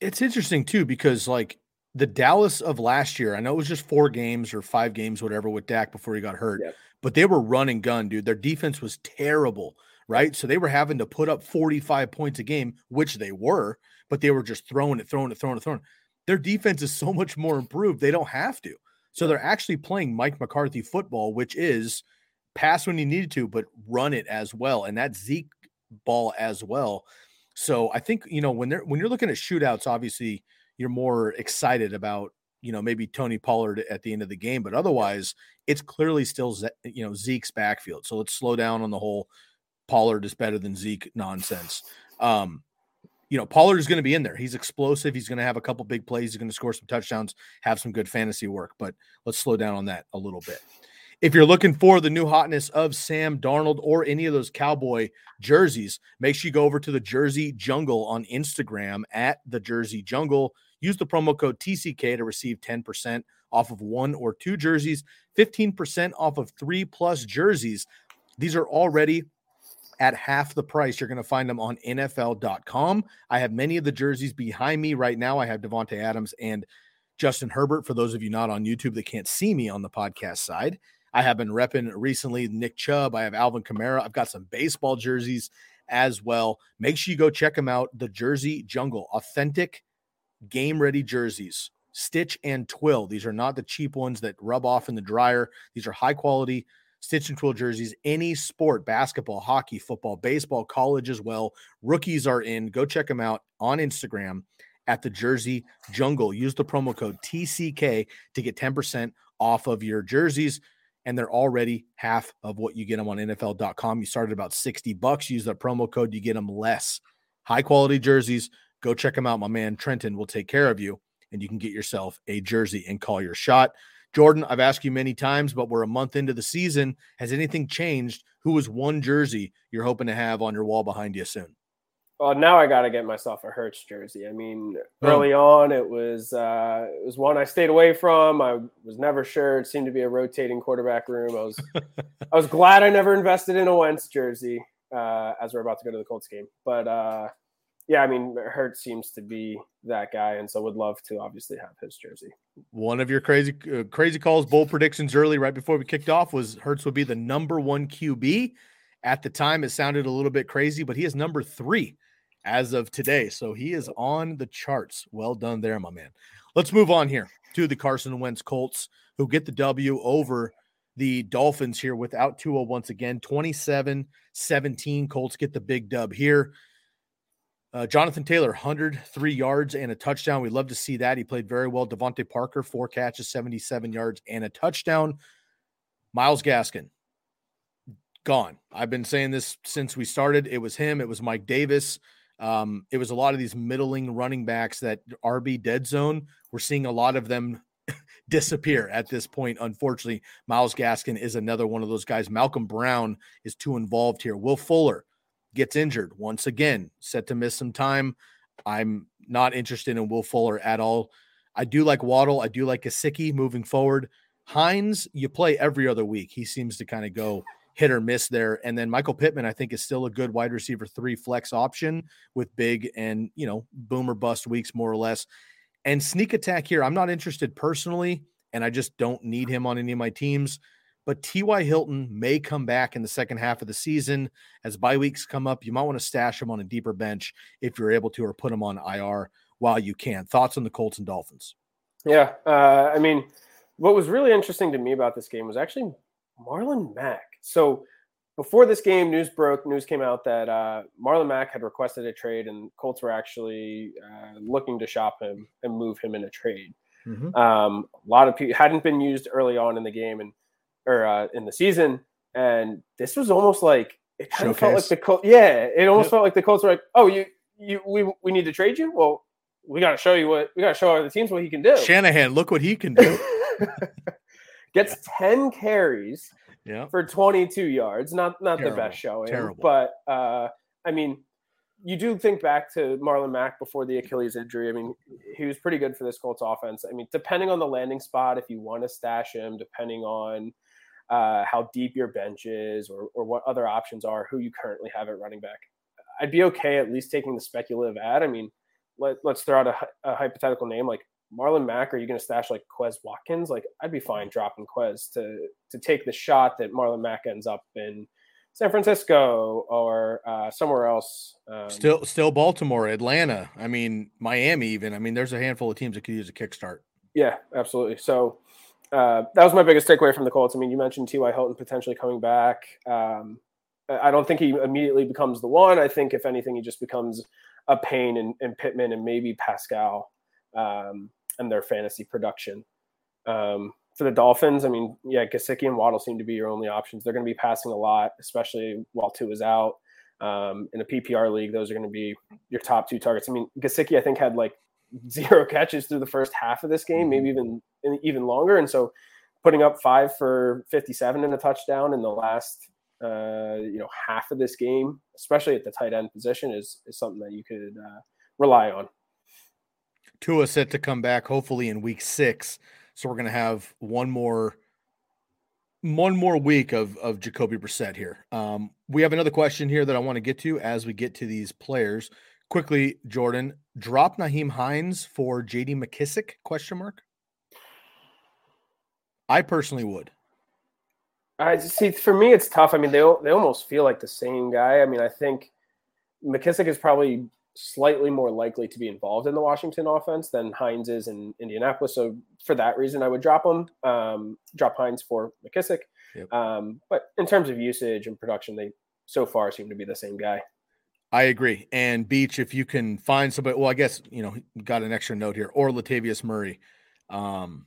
It's interesting too because like the Dallas of last year, I know it was just four games or five games, whatever, with Dak before he got hurt, yeah. but they were running gun, dude. Their defense was terrible right? So they were having to put up 45 points a game, which they were, but they were just throwing it, throwing it, throwing it, throwing it. Their defense is so much more improved. They don't have to. So they're actually playing Mike McCarthy football, which is pass when you needed to, but run it as well. And that Zeke ball as well. So I think, you know, when they're when you're looking at shootouts, obviously you're more excited about, you know, maybe Tony Pollard at the end of the game, but otherwise it's clearly still, you know, Zeke's backfield. So let's slow down on the whole Pollard is better than Zeke nonsense. Um, you know, Pollard is going to be in there. He's explosive. He's going to have a couple big plays. He's going to score some touchdowns, have some good fantasy work. But let's slow down on that a little bit. If you're looking for the new hotness of Sam Darnold or any of those cowboy jerseys, make sure you go over to the Jersey Jungle on Instagram at the Jersey Jungle. Use the promo code TCK to receive 10% off of one or two jerseys, 15% off of three plus jerseys. These are already at half the price. You're going to find them on NFL.com. I have many of the jerseys behind me right now. I have Davante Adams and Justin Herbert. For those of you not on YouTube that can't see me on the podcast side, I have been repping recently Nick Chubb. I have Alvin Kamara. I've got some baseball jerseys as well. Make sure you go check them out. The Jersey Jungle, authentic game ready jerseys. Stitch and twill. These are not the cheap ones that rub off in the dryer. These are high quality Stitch and Twill jerseys, any sport, basketball, hockey, football, baseball, college as well. Rookies are in. Go check them out on Instagram at the Jersey Jungle. Use the promo code TCK to get 10% off of your jerseys. And they're already half of what you get them on NFL.com. You started about 60 bucks. Use that promo code, you get them less. High quality jerseys. Go check them out. My man Trenton will take care of you, and you can get yourself a jersey and call your shot. Jordan, I've asked you many times, but we're a month into the season. Has anything changed? Who is one jersey you're hoping to have on your wall behind you soon? Well, now I got to get myself a Hurts jersey. I mean, early on, it was uh, it was one I stayed away from. I was never sure. It seemed to be a rotating quarterback room. I was I was glad I never invested in a Wentz jersey uh, as we're about to go to the Colts game. But uh, yeah, I mean, Hurts seems to be that guy, and so would love to obviously have his jersey. One of your crazy, uh, crazy calls, bold predictions early, right before we kicked off, was Hurts would be the number one QB. At the time, it sounded a little bit crazy, but he is number three as of today, so he is on the charts. Well done there, my man. Let's move on here to the Carson Wentz Colts, who get the W over the Dolphins here without Tua once again, 27 17. Colts get the big dub here. Uh, Jonathan Taylor, 103 yards and a touchdown. We'd love to see that. He played very well. DeVante Parker, four catches, 77 yards and a touchdown. Myles Gaskin, gone. I've been saying this since we started. It was him. It was Mike Davis. Um, it was a lot of these middling running backs that RB dead zone. We're seeing a lot of them disappear at this point. Unfortunately, Myles Gaskin is another one of those guys. Malcolm Brown is too involved here. Will Fuller gets injured once again, set to miss some time. I'm not interested in Will Fuller at all. I do like Waddle. I do like Gesicki moving forward. Hines, you play every other week. He seems to kind of go hit or miss there. And then Michael Pittman, I think, is still a good wide receiver three flex option with big and, you know, boomer bust weeks more or less. And sneak attack here, I'm not interested personally, and I just don't need him on any of my teams. But T.Y. Hilton may come back in the second half of the season as bye weeks come up. You might want to stash him on a deeper bench if you're able to, or put him on IR while you can. Thoughts on the Colts and Dolphins? Yeah. Uh, I mean, what was really interesting to me about this game was actually Marlon Mack. So before this game, news broke. News came out that uh, Marlon Mack had requested a trade, and Colts were actually uh, looking to shop him and move him in a trade. Mm-hmm. Um, a lot of people hadn't been used early on in the game and or uh, in the season, and this was almost like it kind of felt like the Colts. Yeah, it almost yep. felt like the Colts were like, "Oh, you, you, we, we need to trade you. Well, we got to show you what we got to show other teams what he can do." Shanahan, look what he can do. Gets ten carries yeah. for 22 yards. Not not Terrible. the best showing, Terrible. but uh, I mean, you do think back to Marlon Mack before the Achilles injury. I mean, he was pretty good for this Colts offense. I mean, depending on the landing spot, if you want to stash him, depending on uh, how deep your bench is or, or what other options are, who you currently have at running back, I'd be okay at least taking the speculative ad. I mean, let, let's throw out a, a hypothetical name like Marlon Mack, are you going to stash like Quez Watkins? Like I'd be fine dropping Quez to to take the shot that Marlon Mack ends up in San Francisco or uh, somewhere else. Um, still, still Baltimore, Atlanta. I mean, Miami. Even. I mean, there's a handful of teams that could use a kickstart. Yeah, absolutely. So uh, that was my biggest takeaway from the Colts. I mean, you mentioned T.Y. Hilton potentially coming back. Um, I don't think he immediately becomes the one. I think if anything, he just becomes a pain in, in Pittman and maybe Pascal. Um, and their fantasy production. Um, for the Dolphins, I mean, yeah, Gesicki and Waddle seem to be your only options. They're going to be passing a lot, especially while Tua is out. Um, in a PPR league, those are going to be your top two targets. I mean, Gesicki, I think, had like zero catches through the first half of this game, maybe even even longer. And so, putting up five for 57 and a touchdown in the last uh, you know half of this game, especially at the tight end position, is is something that you could uh, rely on. Tua set to come back hopefully in week six. So we're gonna have one more one more week of of Jacoby Brissett here. Um, we have another question here that I want to get to as we get to these players. Quickly, Jordan, drop Nyheim Hines for JD McKissic? Question mark. I personally would. I see. For me, it's tough. I mean, they they almost feel like the same guy. I mean, I think McKissic is probably slightly more likely to be involved in the Washington offense than Hines is in Indianapolis. So for that reason, I would drop him, um, drop Hines for McKissic. Yep. Um, but in terms of usage and production, they so far seem to be the same guy. I agree. And Beach, if you can find somebody, well, I guess you know, got an extra note here, or Latavius Murray. Um,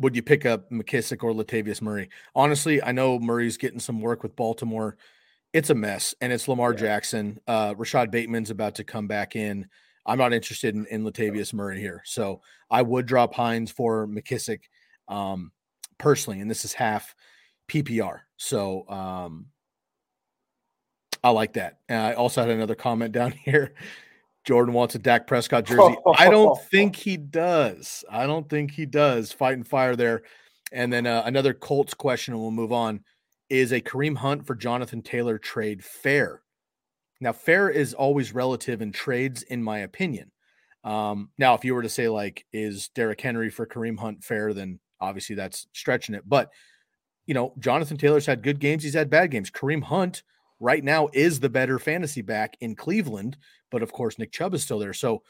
would you pick up McKissic or Latavius Murray? Honestly, I know Murray's getting some work with Baltimore it's a mess, and it's Lamar yeah. Jackson. Uh, Rashod Bateman's about to come back in. I'm not interested in, in Latavius Murray here, so I would drop Hines for McKissic um, personally, and this is half PPR. So um, I like that. And I also had another comment down here. Jordan wants a Dak Prescott jersey. I don't think he does. I don't think he does. Fighting fire there. And then uh, another Colts question, and we'll move on is a Kareem Hunt for Jonathan Taylor trade fair? Now, fair is always relative in trades, in my opinion. Um, now, if you were to say, like, is Derrick Henry for Kareem Hunt fair, then obviously that's stretching it. But, you know, Jonathan Taylor's had good games, he's had bad games. Kareem Hunt right now is the better fantasy back in Cleveland, but of course, Nick Chubb is still there. So,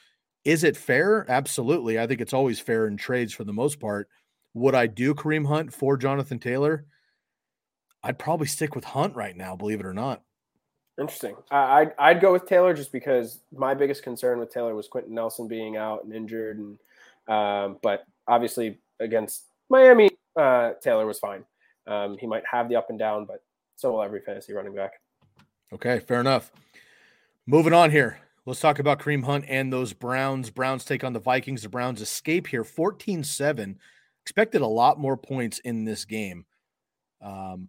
is it fair? Absolutely. I think it's always fair in trades for the most part. Would I do Kareem Hunt for Jonathan Taylor? I'd probably stick with Hunt right now, believe it or not. Interesting. I'd I'd go with Taylor just because my biggest concern with Taylor was Quenton Nelson being out and injured, and um, but obviously against Miami, uh, Taylor was fine. Um, he might have the up and down, but so will every fantasy running back. Okay, fair enough. Moving on here. Let's talk about Kareem Hunt and those Browns. Browns take on the Vikings. The Browns escape here 14 7. Expected a lot more points in this game. Um,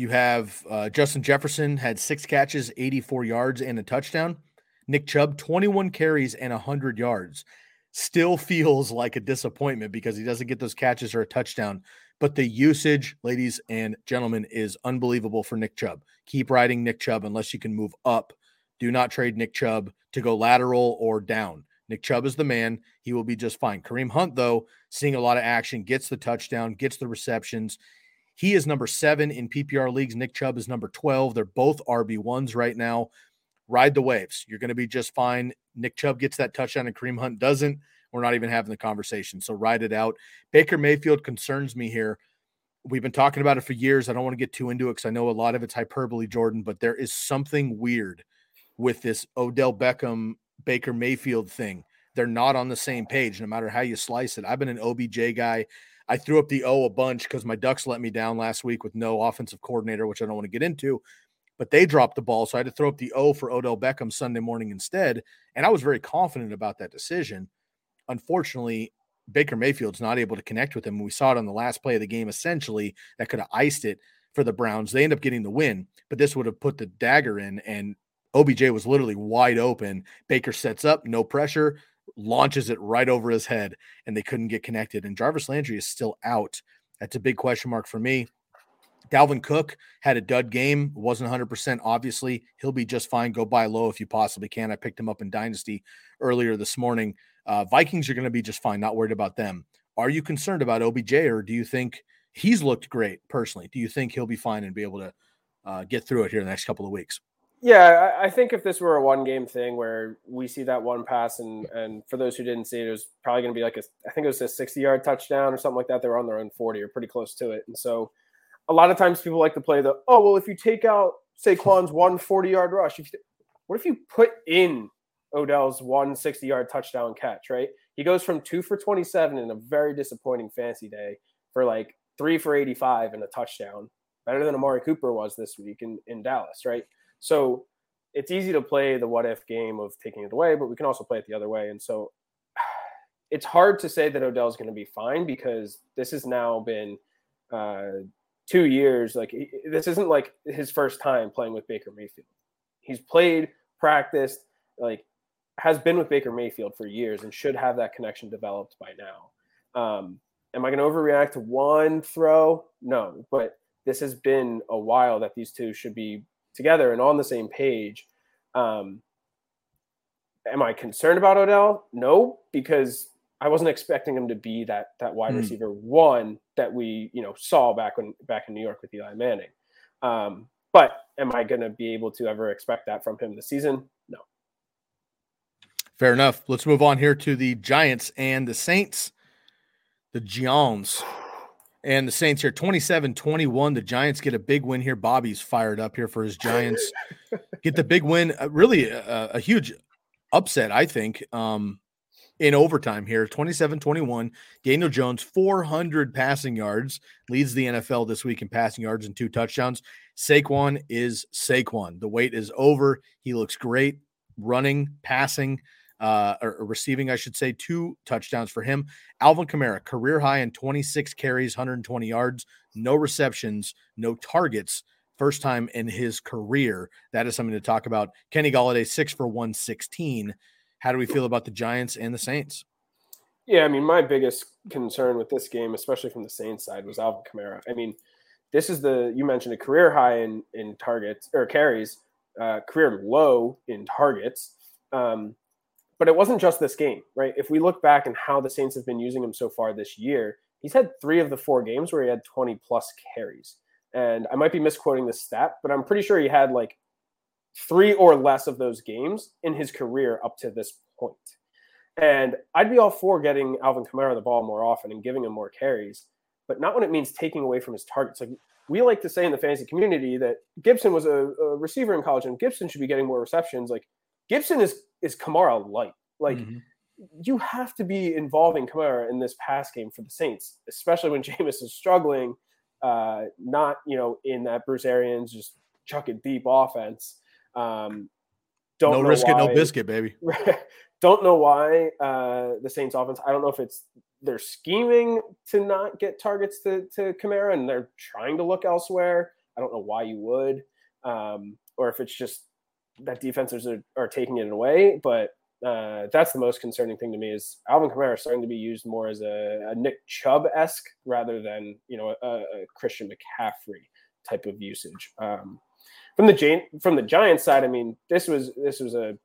you have uh, Justin Jefferson had six catches, 84 yards, and a touchdown. Nick Chubb, 21 carries and 100 yards. Still feels like a disappointment because he doesn't get those catches or a touchdown. But the usage, ladies and gentlemen, is unbelievable for Nick Chubb. Keep riding Nick Chubb unless you can move up. Do not trade Nick Chubb to go lateral or down. Nick Chubb is the man. He will be just fine. Kareem Hunt, though, seeing a lot of action, gets the touchdown, gets the receptions. He is number seven in PPR leagues. Nick Chubb is number 12. They're both RB1s right now. Ride the waves. You're going to be just fine. Nick Chubb gets that touchdown and Kareem Hunt doesn't. We're not even having the conversation. So ride it out. Baker Mayfield concerns me here. We've been talking about it for years. I don't want to get too into it because I know a lot of it's hyperbole, Jordan, but there is something weird with this Odell Beckham Baker Mayfield thing. They're not on the same page, no matter how you slice it. I've been an OBJ guy. I threw up the O a bunch because my Ducks let me down last week with no offensive coordinator, which I don't want to get into. But they dropped the ball, so I had to throw up the O for Odell Beckham Sunday morning instead. And I was very confident about that decision. Unfortunately, Baker Mayfield's not able to connect with him. We saw it on the last play of the game, essentially, that could have iced it for the Browns. They end up getting the win, but this would have put the dagger in, and OBJ was literally wide open. Baker sets up, no pressure, launches it right over his head, and they couldn't get connected. And Jarvis Landry is still out. That's a big question mark for me. Dalvin Cook had a dud game, wasn't 100%. Obviously, he'll be just fine. Go buy low if you possibly can. I picked him up in Dynasty earlier this morning. Uh, Vikings are going to be just fine. Not worried about them. Are you concerned about OBJ, or do you think he's looked great personally? Do you think he'll be fine and be able to uh, get through it here in the next couple of weeks? Yeah, I think if this were a one game thing where we see that one pass, and and for those who didn't see it, it was probably going to be like a, I think it was a 60 yard touchdown or something like that. They were on their own 40 or pretty close to it. And so a lot of times people like to play the, oh, well, if you take out Saquon's one 40 yard rush, if you, what if you put in Odell's one 60 yard touchdown catch, right? He goes from two for 27 in a very disappointing fancy day for like three for 85 and a touchdown, better than Amari Cooper was this week in, in Dallas, right? So it's easy to play the what if game of taking it away, but we can also play it the other way. And so it's hard to say that Odell's going to be fine because this has now been uh, two years. Like this isn't like his first time playing with Baker Mayfield. He's played, practiced, like has been with Baker Mayfield for years and should have that connection developed by now. Um, am I going to overreact to one throw? No, but this has been a while that these two should be together and on the same page. Um, am I concerned about Odell? No, because I wasn't expecting him to be that that wide mm. receiver one that we you know saw back when back in New York with Eli Manning. Um, but am I going to be able to ever expect that from him this season? No. Fair enough. Let's move on here to the Giants and the Saints. The Giants and the Saints here 27 21. The Giants get a big win here. Bobby's fired up here for his Giants. get the big win. Uh, really a, a, huge upset, I think, um, in overtime here 27 21. Daniel Jones, 400 passing yards, leads the NFL this week in passing yards and two touchdowns. Saquon is Saquon. The wait is over. He looks great running, passing uh, or, receiving, I should say, two touchdowns for him. Alvin Kamara, career high in 26 carries, 120 yards, no receptions, no targets. First time in his career. That is something to talk about. Kenny Golladay, six for 116. How do we feel about the Giants and the Saints? Yeah, I mean, my biggest concern with this game, especially from the Saints side, was Alvin Kamara. I mean, this is the you mentioned a career high in in targets or carries, uh, career low in targets. Um, but it wasn't just this game, right? If we look back and how the Saints have been using him so far this year, he's had three of the four games where he had 20 plus carries. And I might be misquoting this stat, but I'm pretty sure he had like three or less of those games in his career up to this point. And I'd be all for getting Alvin Kamara the ball more often and giving him more carries, but not when it means taking away from his targets. Like we like to say in the fantasy community that Gibson was a, a receiver in college and Gibson should be getting more receptions. Like Gibson is is Kamara light. Like mm-hmm. you have to be involving Kamara in this pass game for the Saints, especially when Jameis is struggling, uh, not you know in that Bruce Arians just chuck it deep offense. Um, Don't no risk it, no biscuit, baby. don't know why uh, the Saints offense. I don't know if it's they're scheming to not get targets to to Kamara and they're trying to look elsewhere. I don't know why you would, um, or if it's just that defenses are, are taking it away. But uh, that's the most concerning thing to me is Alvin Kamara starting to be used more as a, a Nick Chubb esque rather than you know a, a Christian McCaffrey type of usage. Um, from the Gi- from the Giants side, I mean, this was this was a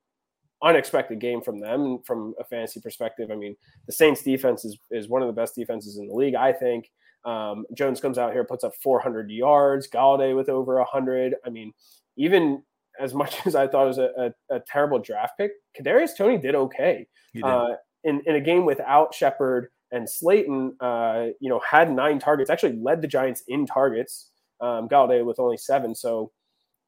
unexpected game from them from a fantasy perspective. I mean, the Saints defense is is one of the best defenses in the league, I think. Um, Jones comes out here, puts up 400 yards. Golladay with over 100. I mean, even as much as I thought it was a, a, a terrible draft pick, Kadarius Toney did okay uh, in in a game without Shepard and Slayton. Uh, you know, had nine targets. Actually, led the Giants in targets. Um, Golladay with only seven. So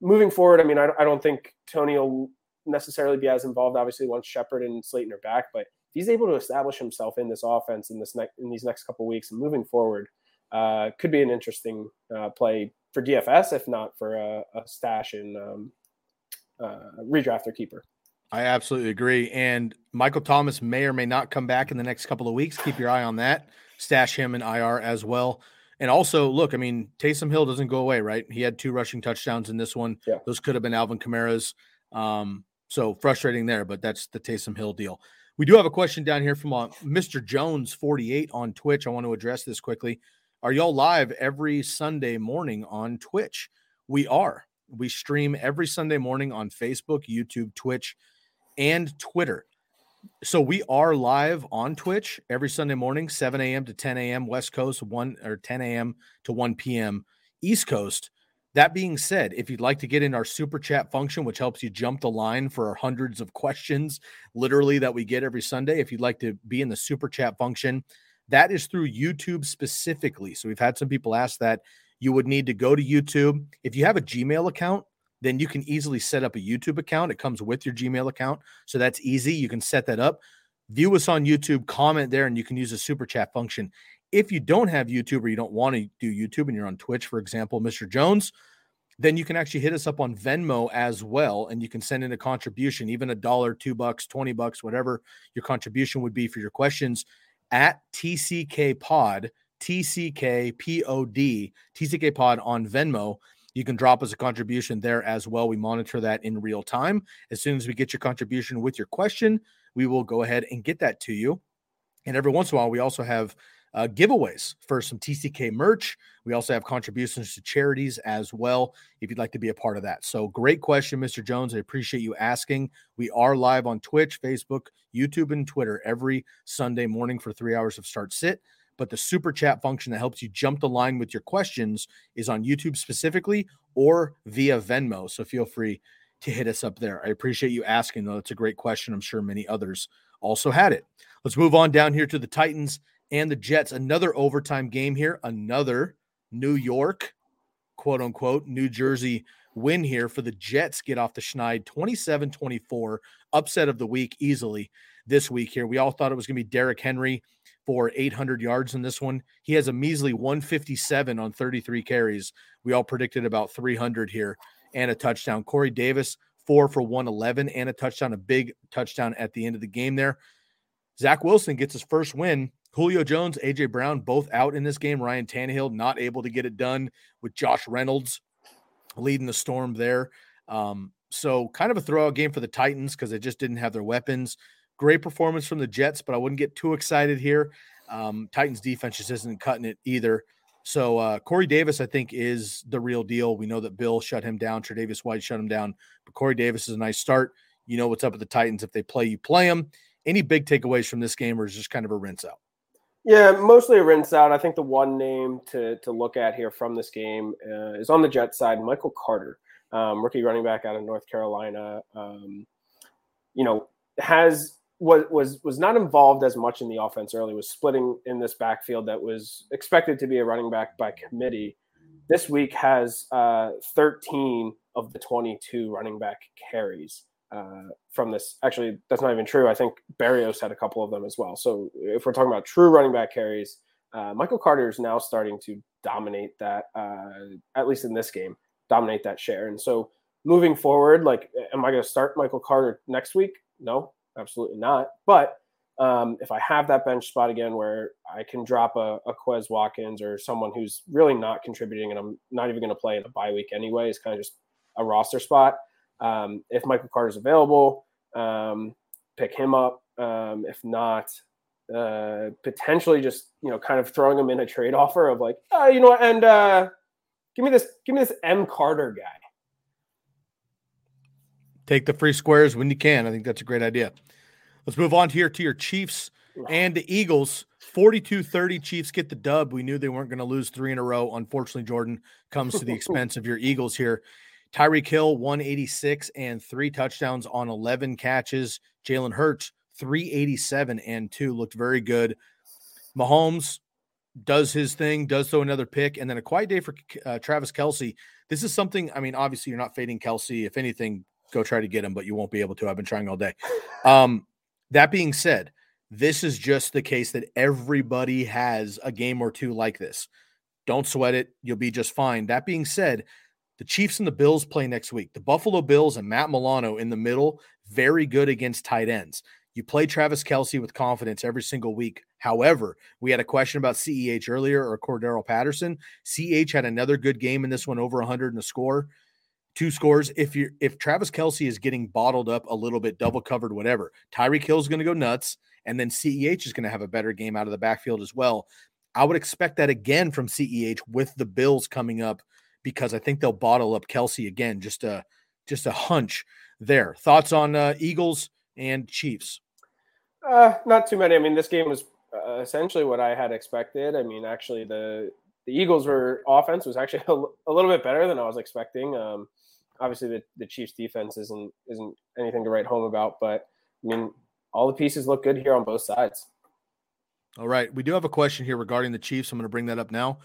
moving forward, I mean, I, I don't think Toney will necessarily be as involved. Obviously, once Shepard and Slayton are back, but if he's able to establish himself in this offense in this next in these next couple weeks and moving forward, uh, could be an interesting uh, play for DFS, if not for a, a stash in um, uh, redraft or keeper. I absolutely agree. And Michael Thomas may or may not come back in the next couple of weeks. Keep your eye on that. Stash him in IR as well. And also, look, I mean, Taysom Hill doesn't go away, right? He had two rushing touchdowns in this one. Yeah. Those could have been Alvin Kamara's. Um, so frustrating there, but that's the Taysom Hill deal. We do have a question down here from uh, Mr. Jones 48 on Twitch. I want to address this quickly. Are y'all live every Sunday morning on Twitch? We are. We stream every Sunday morning on Facebook, YouTube, Twitch, and Twitter. So we are live on Twitch every Sunday morning, 7 a.m. to 10 a.m. West Coast, 1 or 10 a.m. to 1 p.m. East Coast. That being said, if you'd like to get in our super chat function, which helps you jump the line for our hundreds of questions, literally that we get every Sunday, if you'd like to be in the super chat function, that is through YouTube specifically. So we've had some people ask that. You would need to go to YouTube. If you have a Gmail account, then you can easily set up a YouTube account. It comes with your Gmail account. So that's easy. You can set that up. View us on YouTube, comment there, and you can use the super chat function. If you don't have YouTube or you don't want to do YouTube and you're on Twitch, for example, Mr. Jones, then you can actually hit us up on Venmo as well. And you can send in a contribution, even a dollar, two bucks, 20 bucks, whatever your contribution would be for your questions at TCK Pod, TCK POD, TCK Pod on Venmo. You can drop us a contribution there as well. We monitor that in real time. As soon as we get your contribution with your question, we will go ahead and get that to you. And every once in a while, we also have uh, giveaways for some TCK merch. We also have contributions to charities as well, if you'd like to be a part of that. So, great question, Mr. Jones. I appreciate you asking. We are live on Twitch, Facebook, YouTube, and Twitter every Sunday morning for three hours of start sit. But the super chat function that helps you jump the line with your questions is on YouTube specifically or via Venmo. So, feel free to hit us up there. I appreciate you asking, though. It's a great question. I'm sure many others also had it. Let's move on down here to the Titans and the Jets. Another overtime game here. Another New York, quote unquote, New Jersey win here for the Jets. Get off the schneid 27 24, upset of the week easily this week here. We all thought it was going to be Derrick Henry for 800 yards in this one. He has a measly 157 on 33 carries. We all predicted about 300 here and a touchdown. Corey Davis, four for 111 and a touchdown, a big touchdown at the end of the game there. Zach Wilson gets his first win. Julio Jones, AJ Brown, both out in this game. Ryan Tannehill not able to get it done with Josh Reynolds leading the storm there. Um, so kind of a throwout game for the Titans because they just didn't have their weapons. Great performance from the Jets, but I wouldn't get too excited here. Um, Titans defense just isn't cutting it either. So uh, Corey Davis, I think, is the real deal. We know that Bill shut him down. Tre'Davious White shut him down. But Corey Davis is a nice start. You know what's up with the Titans. If they play, you play them. Any big takeaways from this game, or is just kind of a rinse out? Yeah, mostly a rinse out. I think the one name to to look at here from this game uh, is on the Jets side, Michael Carter, um, rookie running back out of North Carolina. Um, you know, has was was was not involved as much in the offense early. Was splitting in this backfield that was expected to be a running back by committee. This week has uh, 13 of the 22 running back carries uh, from this. Actually, that's not even true. I think Berrios had a couple of them as well. So if we're talking about true running back carries, uh, Michael Carter is now starting to dominate that, uh, at least in this game, dominate that share. And so moving forward, like, am I going to start Michael Carter next week? No, absolutely not. But um, if I have that bench spot again where I can drop a, a Quez Watkins or someone who's really not contributing and I'm not even going to play in a bye week anyway, it's kind of just a roster spot. Um, if Michael Carter's available, um, pick him up. Um, if not, uh, potentially just you know kind of throwing him in a trade offer of like, oh, you know what, and uh, give me this, give me this M Carter guy. Take the free squares when you can. I think that's a great idea. Let's move on here to your Chiefs and the Eagles. 42 30 Chiefs get the dub. We knew they weren't going to lose three in a row. Unfortunately, Jordan comes to the expense of your Eagles here. Tyreek Hill, 186 and three touchdowns on 11 catches. Jalen Hurts, 387 and two, looked very good. Mahomes does his thing, does throw another pick, and then a quiet day for uh, Travis Kelce. This is something, I mean, obviously, you're not fading Kelce. If anything, go try to get him, but you won't be able to. I've been trying all day. Um, that being said, this is just the case that everybody has a game or two like this. Don't sweat it. You'll be just fine. That being said, the Chiefs and the Bills play next week. The Buffalo Bills and Matt Milano in the middle, very good against tight ends. You play Travis Kelce with confidence every single week. However, we had a question about CEH earlier or Cordarrelle Patterson. CEH had another good game in this one, over 100 in a score, two scores. If you if Travis Kelce is getting bottled up a little bit, double covered, whatever, Tyreek is going to go nuts, and then CEH is going to have a better game out of the backfield as well. I would expect that again from CEH with the Bills coming up because I think they'll bottle up Kelce again. Just a just a hunch there. Thoughts on uh, Eagles and Chiefs? Uh, not too many. I mean, this game was uh, essentially what I had expected. I mean, actually, the the Eagles were offense was actually a, a little bit better than I was expecting. Um, obviously, the, the Chiefs defense isn't isn't anything to write home about, but I mean, all the pieces look good here on both sides. All right, we do have a question here regarding the Chiefs. I'm going to bring that up now.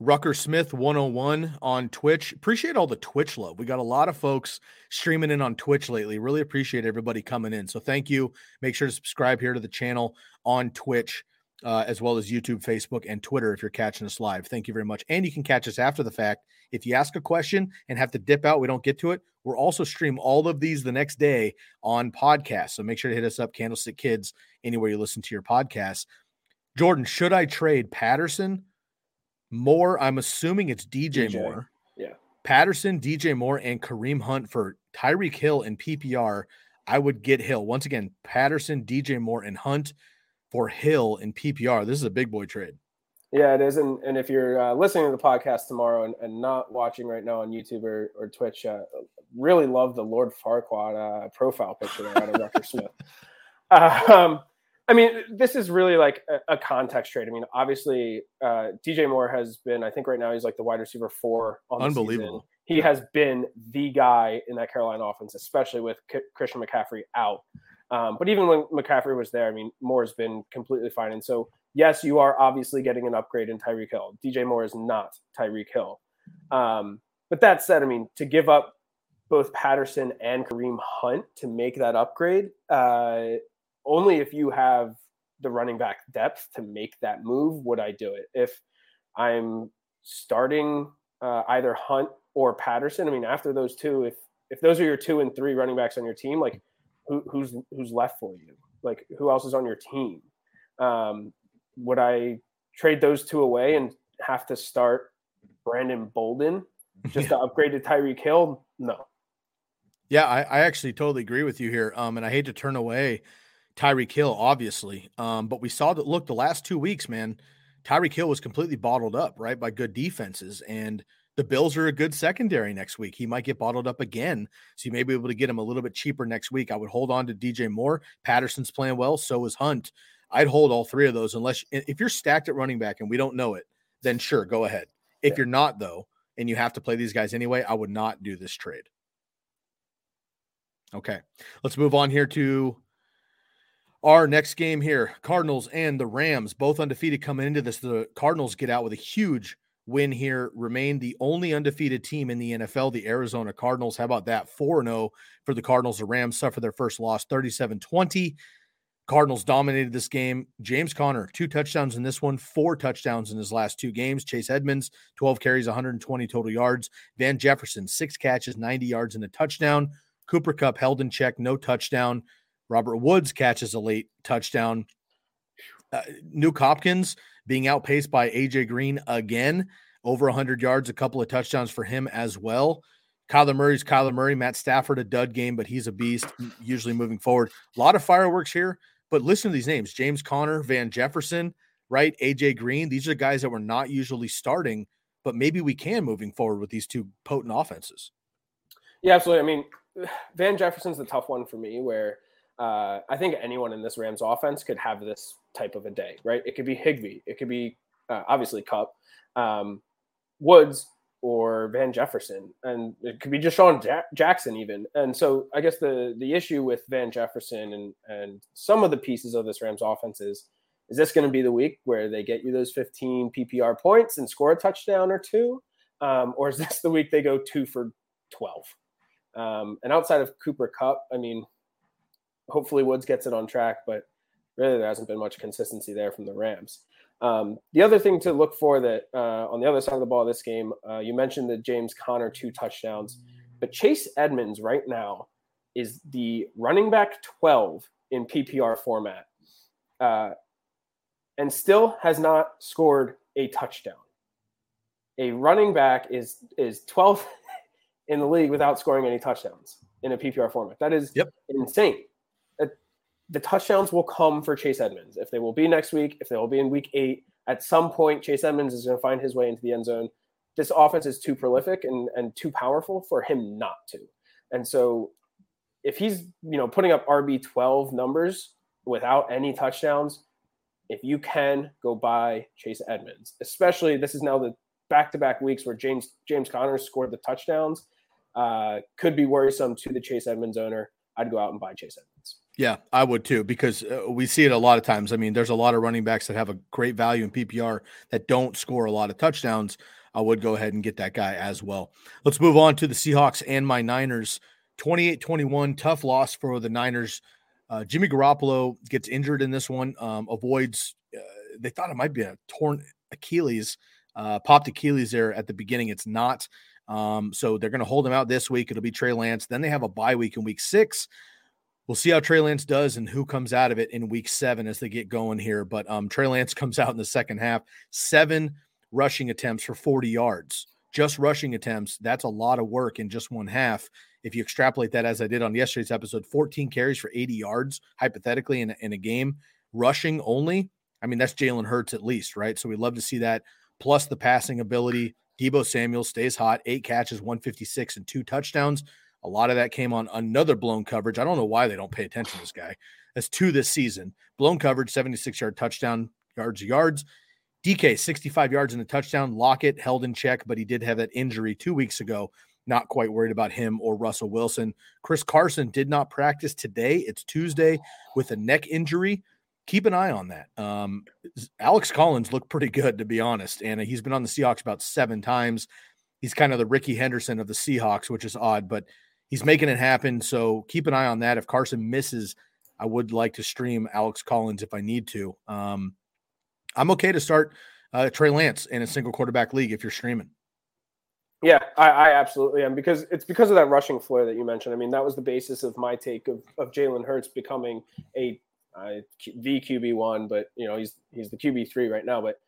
Rucker Smith 101 on Twitch. Appreciate all the Twitch love. We got a lot of folks streaming in on Twitch lately. Really appreciate everybody coming in. So thank you. Make sure to subscribe here to the channel on Twitch, uh, as well as YouTube, Facebook, and Twitter if you're catching us live. Thank you very much. And you can catch us after the fact. If you ask a question and have to dip out, we don't get to it. We'll also stream all of these the next day on podcast. So make sure to hit us up, Candlestick Kids, anywhere you listen to your podcast. Jordan, should I trade Patterson? Moore, I'm assuming it's DJ, DJ, Moore. Yeah. Patterson, DJ Moore, and Kareem Hunt for Tyreek Hill and PPR. I would get Hill. Once again, Patterson, DJ Moore, and Hunt for Hill and PPR. This is a big boy trade. Yeah, it is. And, and if you're uh, listening to the podcast tomorrow and, and not watching right now on YouTube or, or Twitch, uh, really love the Lord Farquaad uh, profile picture there out of Rucker Smith. Um, I mean, this is really like a, a context trade. I mean, obviously, uh, DJ Moore has been, I think right now he's like the wide receiver four on Unbelievable. He has been the guy in that Carolina offense, especially with K- Christian McCaffrey out. Um, but even when McCaffrey was there, I mean, Moore's been completely fine. And so, yes, you are obviously getting an upgrade in Tyreek Hill. DJ Moore is not Tyreek Hill. Um, but that said, I mean, to give up both Patterson and Kareem Hunt to make that upgrade, uh, only if you have the running back depth to make that move would I do it. If I'm starting uh, either Hunt or Patterson, I mean, after those two, if if those are your two and three running backs on your team, like who, who's who's left for you? Like who else is on your team? Um, would I trade those two away and have to start Brandon Bolden just to upgrade to Tyreek Hill? No. Yeah, I, I actually totally agree with you here. Um, and I hate to turn away Tyreek Hill, obviously. Um, but we saw that look the last two weeks, man, Tyreek Hill was completely bottled up, right, by good defenses. And the Bills are a good secondary next week. He might get bottled up again. So you may be able to get him a little bit cheaper next week. I would hold on to DJ Moore. Patterson's playing well, so is Hunt. I'd hold all three of those unless if you're stacked at running back and we don't know it, then sure, go ahead. If yeah. you're not though, and you have to play these guys anyway, I would not do this trade. Okay. Let's move on here to our next game here Cardinals and the Rams, both undefeated coming into this. The Cardinals get out with a huge win here, remain the only undefeated team in the NFL, the Arizona Cardinals. How about that? 4 0 for the Cardinals. The Rams suffer their first loss 37 20. Cardinals dominated this game. James Conner, two touchdowns in this one, four touchdowns in his last two games. Chase Edmonds, 12 carries, 120 total yards. Van Jefferson, six catches, 90 yards, and a touchdown. Cooper Kupp held in check, no touchdown. Robert Woods catches a late touchdown. Uh, Nuk Hopkins being outpaced by AJ Green again, over 100 yards, a couple of touchdowns for him as well. Kyler Murray's Kyler Murray. Matt Stafford, a dud game, but he's a beast, usually moving forward. A lot of fireworks here. But listen to these names James Conner, Van Jefferson, right? AJ Green. These are guys that were not usually starting, but maybe we can moving forward with these two potent offenses. Yeah, absolutely. I mean, Van Jefferson's the tough one for me where uh, I think anyone in this Rams offense could have this type of a day, right? It could be Higbee, it could be uh, obviously Kupp, um, Woods, or Van Jefferson, and it could be DeSean ja- Jackson even. And so I guess the the issue with Van Jefferson and and some of the pieces of this Rams offense is is this going to be the week where they get you those 15 PPR points and score a touchdown or two, um, or is this the week they go two for 12? Um, and outside of Cooper Kupp, I mean, hopefully Woods gets it on track, but really there hasn't been much consistency there from the Rams. Um, the other thing to look for that uh, on the other side of the ball this game, uh, you mentioned the James Conner two touchdowns, but Chase Edmonds right now is the running back 12 in PPR format uh, and still has not scored a touchdown. A running back is is 12th in the league without scoring any touchdowns in a PPR format. That is yep. insane the touchdowns will come for Chase Edmonds. If they will be next week, if they will be in week eight, at some point, Chase Edmonds is going to find his way into the end zone. This offense is too prolific and, and too powerful for him not to. And so if he's, you know, putting up RB12 numbers without any touchdowns, if you can go buy Chase Edmonds, especially this is now the back-to-back weeks where James James Conner scored the touchdowns, uh, could be worrisome to the Chase Edmonds owner. I'd go out and buy Chase Edmonds. Yeah, I would too because uh, we see it a lot of times. I mean, there's a lot of running backs that have a great value in PPR that don't score a lot of touchdowns. I would go ahead and get that guy as well. Let's move on to the Seahawks and my Niners. 28 21, tough loss for the Niners. Uh, Jimmy Garoppolo gets injured in this one, um, avoids, uh, they thought it might be a torn Achilles, uh, popped Achilles there at the beginning. It's not. Um, so they're going to hold him out this week. It'll be Trey Lance. Then they have a bye week in week six. We'll see how Trey Lance does and who comes out of it in week seven as they get going here. But um, Trey Lance comes out in the second half, seven rushing attempts for 40 yards. Just rushing attempts, that's a lot of work in just one half. If you extrapolate that, as I did on yesterday's episode, 14 carries for 80 yards, hypothetically, in a, in a game, rushing only. I mean, that's Jalen Hurts at least, right? So we love to see that. Plus the passing ability. Deebo Samuel stays hot, eight catches, 156, and two touchdowns. A lot of that came on another blown coverage. I don't know why they don't pay attention to this guy. That's two this season. Blown coverage, 76 yard touchdown, yards yards. DK, 65 yards in the touchdown. Lockett held in check, but he did have that injury two weeks ago. Not quite worried about him or Russell Wilson. Chris Carson did not practice today. It's Tuesday with a neck injury. Keep an eye on that. Um, Alex Collins looked pretty good, to be honest. And he's been on the Seahawks about seven times. He's kind of the Rickey Henderson of the Seahawks, which is odd, but he's making it happen. So keep an eye on that. If Carson misses, I would like to stream Alex Collins if I need to. Um, I'm okay to start uh, Trey Lance in a single quarterback league if you're streaming. Yeah, I, I, absolutely am because it's because of that rushing floor that you mentioned. I mean, that was the basis of my take of, of Jalen Hurts becoming a uh, QB one, but you know he's he's the QB three right now. But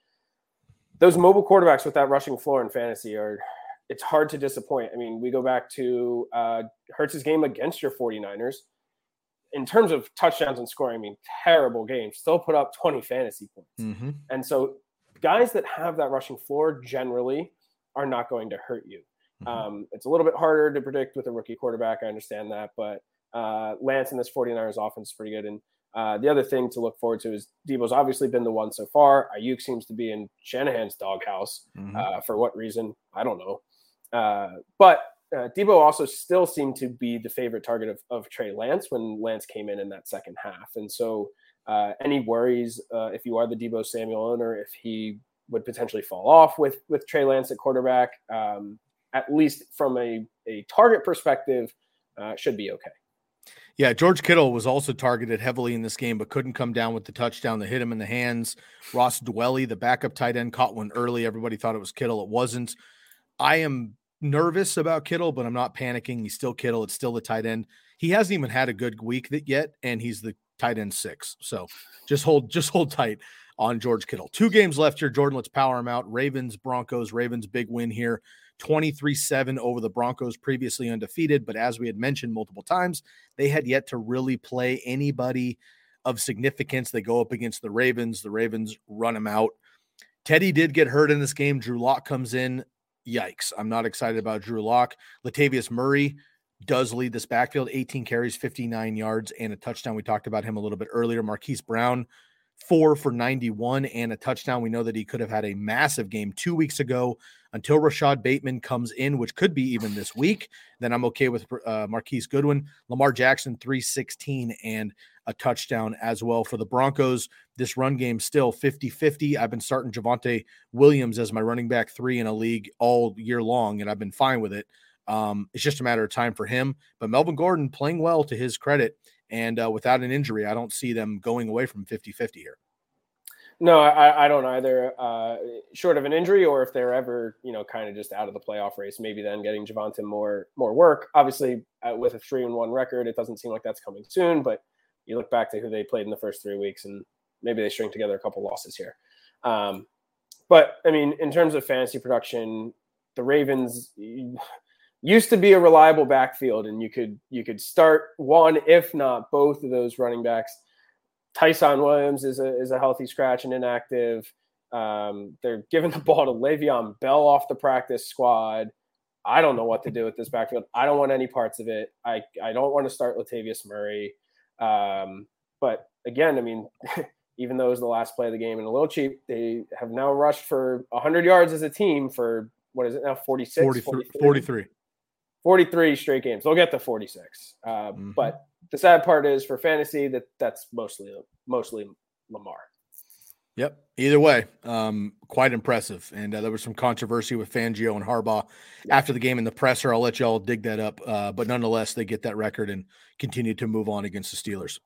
those mobile quarterbacks with that rushing floor in fantasy are it's hard to disappoint. I mean, we go back to uh, Hurts's game against your 49ers. In terms of touchdowns and scoring, I mean, terrible game. Still put up 20 fantasy points. Mm-hmm. And so, guys that have that rushing floor generally are not going to hurt you. Mm-hmm. Um, it's a little bit harder to predict with a rookie quarterback. I understand that. But uh, Lance in this 49ers offense is pretty good. And uh, the other thing to look forward to is Deebo's obviously been the one so far. Aiyuk seems to be in Shanahan's doghouse. Mm-hmm. Uh, for what reason? I don't know. Uh, but uh, Deebo also still seemed to be the favorite target of, of Trey Lance when Lance came in in that second half. And so, uh, any worries uh, if you are the Deebo Samuel owner, if he would potentially fall off with with Trey Lance at quarterback, um, at least from a, a target perspective, uh, should be okay. Yeah, George Kittle was also targeted heavily in this game, but couldn't come down with the touchdown that hit him in the hands. Ross Dwelley, the backup tight end, caught one early. Everybody thought it was Kittle. It wasn't. I am nervous about Kittle, but I'm not panicking. He's still Kittle. It's still the tight end. He hasn't even had a good week yet, and he's the tight end six. So just hold, just hold tight on George Kittle. Two games left here, Jordan. Let's power him out. Ravens, Broncos. Ravens big win here. 23 7 over the Broncos, previously undefeated. But as we had mentioned multiple times, they had yet to really play anybody of significance. They go up against the Ravens. The Ravens run them out. Teddy did get hurt in this game. Drew Lock comes in. Yikes. I'm not excited about Drew Lock. Latavius Murray does lead this backfield 18 carries, 59 yards, and a touchdown. We talked about him a little bit earlier. Marquise Brown four for 91 and a touchdown. We know that he could have had a massive game two weeks ago until Rashad Bateman comes in, which could be even this week. Then I'm okay with uh, Marquise Goodwin, Lamar Jackson, 316 and a touchdown as well for the Broncos. This run game still 50 50. I've been starting Javonte Williams as my running back three in a league all year long, and I've been fine with it. Um, it's just a matter of time for him. But Melvin Gordon playing well to his credit and uh, without an injury, I don't see them going away from 50 50 here. No, I, I don't either. Uh, short of an injury, or if they're ever, you know, kind of just out of the playoff race, maybe then getting Javonte more more work. Obviously, uh, with a three and one record, it doesn't seem like that's coming soon. But you look back to who they played in the first three weeks, and maybe they string together a couple losses here. Um, but I mean, in terms of fantasy production, the Ravens used to be a reliable backfield, and you could you could start one, if not both of those running backs. Ty'Son Williams is a is a healthy scratch and inactive. Um, they're giving the ball to Le'Veon Bell off the practice squad. I don't know what to do with this backfield. I don't want any parts of it. I, I don't want to start Latavius Murray. Um, but again, I mean, even though it was the last play of the game and a little cheap, they have now rushed for 100 yards as a team for what is it now 46 43, 43. 43 straight games. They'll get to 46. Uh, mm-hmm. But the sad part is for fantasy that that's mostly mostly Lamar. Yep. Either way, um, quite impressive. And uh, there was some controversy with Fangio and Harbaugh after the game in the presser. I'll let y'all dig that up. Uh, but nonetheless, they get that record and continue to move on against the Steelers.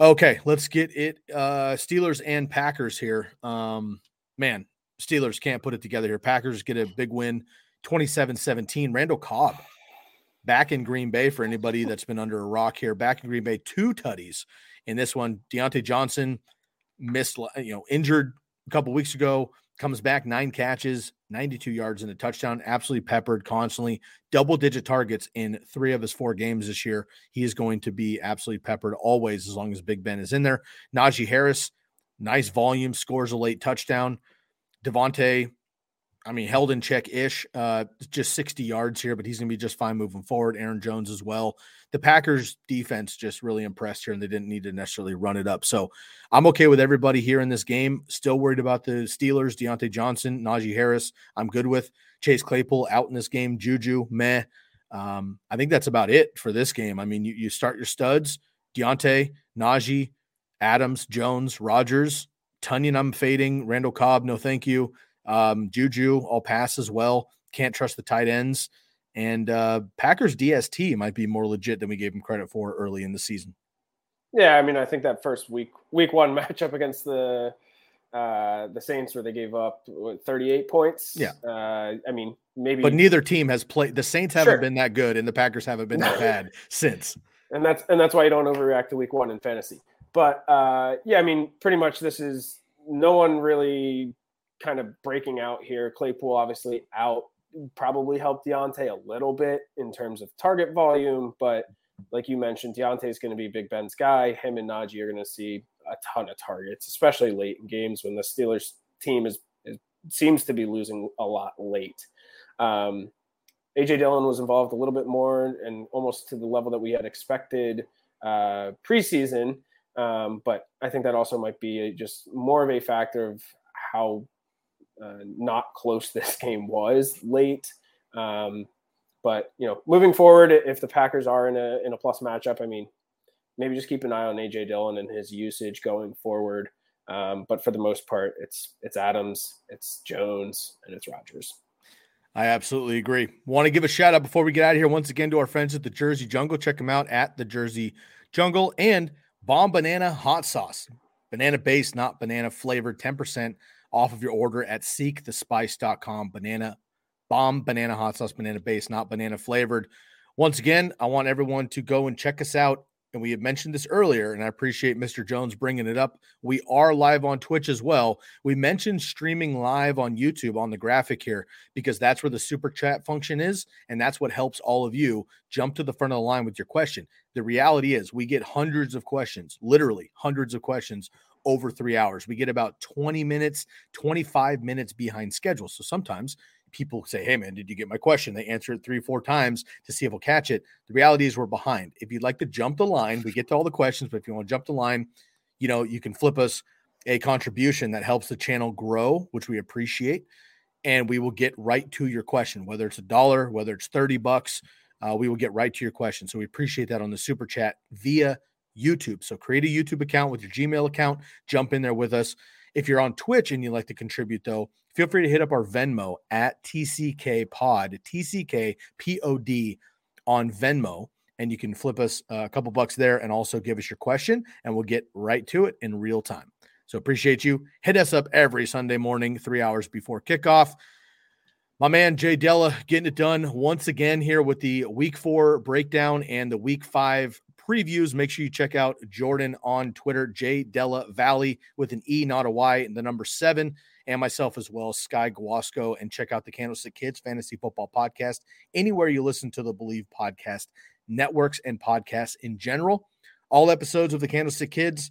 Okay, let's get it. Uh, Steelers and Packers here. Um, man, Steelers can't put it together here. Packers get a big win 27 17. Randall Cobb back in Green Bay for anybody that's been under a rock here. Back in Green Bay, two tutties in this one. Diontae Johnson missed, you know, injured a couple weeks ago, comes back nine catches, 92 yards and a touchdown, absolutely peppered constantly, double digit targets in three of his four games this year. He is going to be absolutely peppered always as long as Big Ben is in there. Najee Harris, nice volume, scores a late touchdown. Davante I mean, held in check ish, uh, just 60 yards here, but he's going to be just fine moving forward. Aaron Jones as well. The Packers defense just really impressed here, and they didn't need to necessarily run it up. So I'm okay with everybody here in this game. Still worried about the Steelers, Diontae Johnson, Najee Harris. I'm good with Chase Claypool out in this game. Juju, meh. Um, I think that's about it for this game. I mean, you, you start your studs Diontae, Najee, Adams, Jones, Rodgers, Tonyan, I'm fading. Randall Cobb, no thank you. Um, Juju, I'll pass as well. Can't trust the tight ends. And uh, Packers DST might be more legit than we gave him credit for early in the season. Yeah, I mean, I think that first week week one matchup against the uh, the Saints where they gave up what, 38 points. Yeah. Uh, I mean, maybe. But neither team has played. The Saints haven't sure. been that good, and the Packers haven't been that bad since. And that's and that's why you don't overreact to week one in fantasy. But uh, yeah, I mean, pretty much this is no one really kind of breaking out here. Claypool obviously out probably helped Diontae a little bit in terms of target volume, but like you mentioned, Diontae is going to be Big Ben's guy. Him and Najee are going to see a ton of targets, especially late in games when the Steelers team is, is seems to be losing a lot late. Um, AJ Dillon was involved a little bit more and almost to the level that we had expected uh, preseason. Um, but I think that also might be a, just more of a factor of how uh, not close this game was late. Um, but you know, moving forward, if the Packers are in a in a plus matchup, I mean, maybe just keep an eye on AJ Dillon and his usage going forward. Um, but for the most part, it's it's Adams, it's Jones, and it's Rodgers. I absolutely agree. Want to give a shout out before we get out of here once again to our friends at the Jersey Jungle. Check them out at the Jersey Jungle and Bombanana Hot Sauce. Banana based, not banana flavored. 10% off of your order at seekthespice.com. Banana Bombanana hot sauce, banana base, not banana flavored. Once again, I want everyone to go and check us out and we had mentioned this earlier, and I appreciate Mr. Jones bringing it up. We are live on Twitch as well. We mentioned streaming live on YouTube on the graphic here because that's where the super chat function is, and that's what helps all of you jump to the front of the line with your question. The reality is, we get hundreds of questions, literally hundreds of questions over three hours. We get about 20 minutes, 25 minutes behind schedule. So sometimes people say, Hey, man, did you get my question? They answer it three, four times to see if we'll catch it. The reality is, we're behind. If you'd like to jump the line, we get to all the questions, but if you want to jump the line, you know, you can flip us a contribution that helps the channel grow, which we appreciate. And we will get right to your question, whether it's a dollar, whether it's 30 bucks, uh, we will get right to your question. So we appreciate that on the super chat via YouTube. So create a YouTube account with your Gmail account, jump in there with us. If you're on Twitch and you'd like to contribute, though, feel free to hit up our Venmo at TCK Pod, TCK Pod on Venmo, and you can flip us uh, a couple bucks there and also give us your question, and we'll get right to it in real time. So appreciate you. Hit us up every Sunday morning, three hours before kickoff. My man Jay Della getting it done once again here with the week four breakdown and the week five previews. Make sure you check out Jordan on Twitter, J Della Valle with an E, not a Y, and the number seven and myself as well, Sky Guasco, and check out the Candlestick Kids Fantasy Football Podcast anywhere you listen to the Bleav Podcast networks and podcasts in general. All episodes of the Candlestick Kids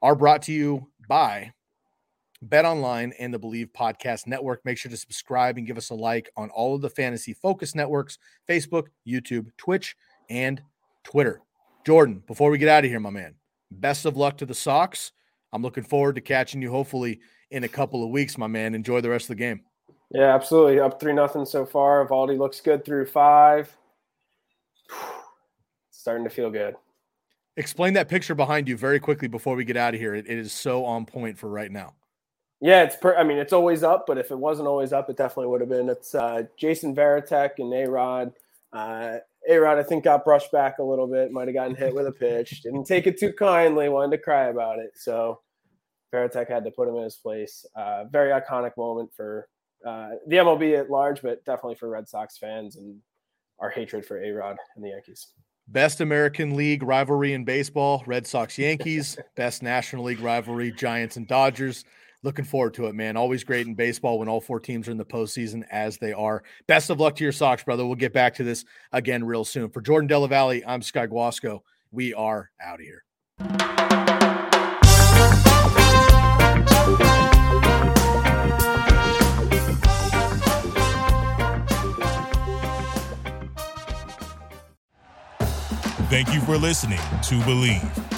are brought to you by BetOnline and the Bleav Podcast Network. Make sure to subscribe and give us a like on all of the fantasy focus networks Facebook, YouTube, Twitch, and Twitter. Jordan, before we get out of here, my man, best of luck to the Sox. I'm looking forward to catching you hopefully in a couple of weeks, my man. Enjoy the rest of the game. Yeah, absolutely. Up three nothing so far. Valdi looks good through five. Starting to feel good. Explain that picture behind you very quickly before we get out of here. it, it is so on point for right now. Yeah, it's. Per- I mean, it's always up, but if it wasn't always up, it definitely would have been. It's uh, Jason Varitek and A Rod. Uh, a Rod, I think, got brushed back a little bit. Might have gotten hit with a pitch. Didn't take it too kindly. Wanted to cry about it. So Varitek had to put him in his place. Uh, very iconic moment for uh, the MLB at large, but definitely for Red Sox fans and our hatred for A Rod and the Yankees. Best American League rivalry in baseball, Red Sox Yankees. Best National League rivalry, Giants and Dodgers. Looking forward to it, man. Always great in baseball when all four teams are in the postseason, as they are. Best of luck to your Sox, brother. We'll get back to this again real soon. For Jordan Della Valle, I'm Sky Guasco. We are out of here. Thank you for listening to Bleav.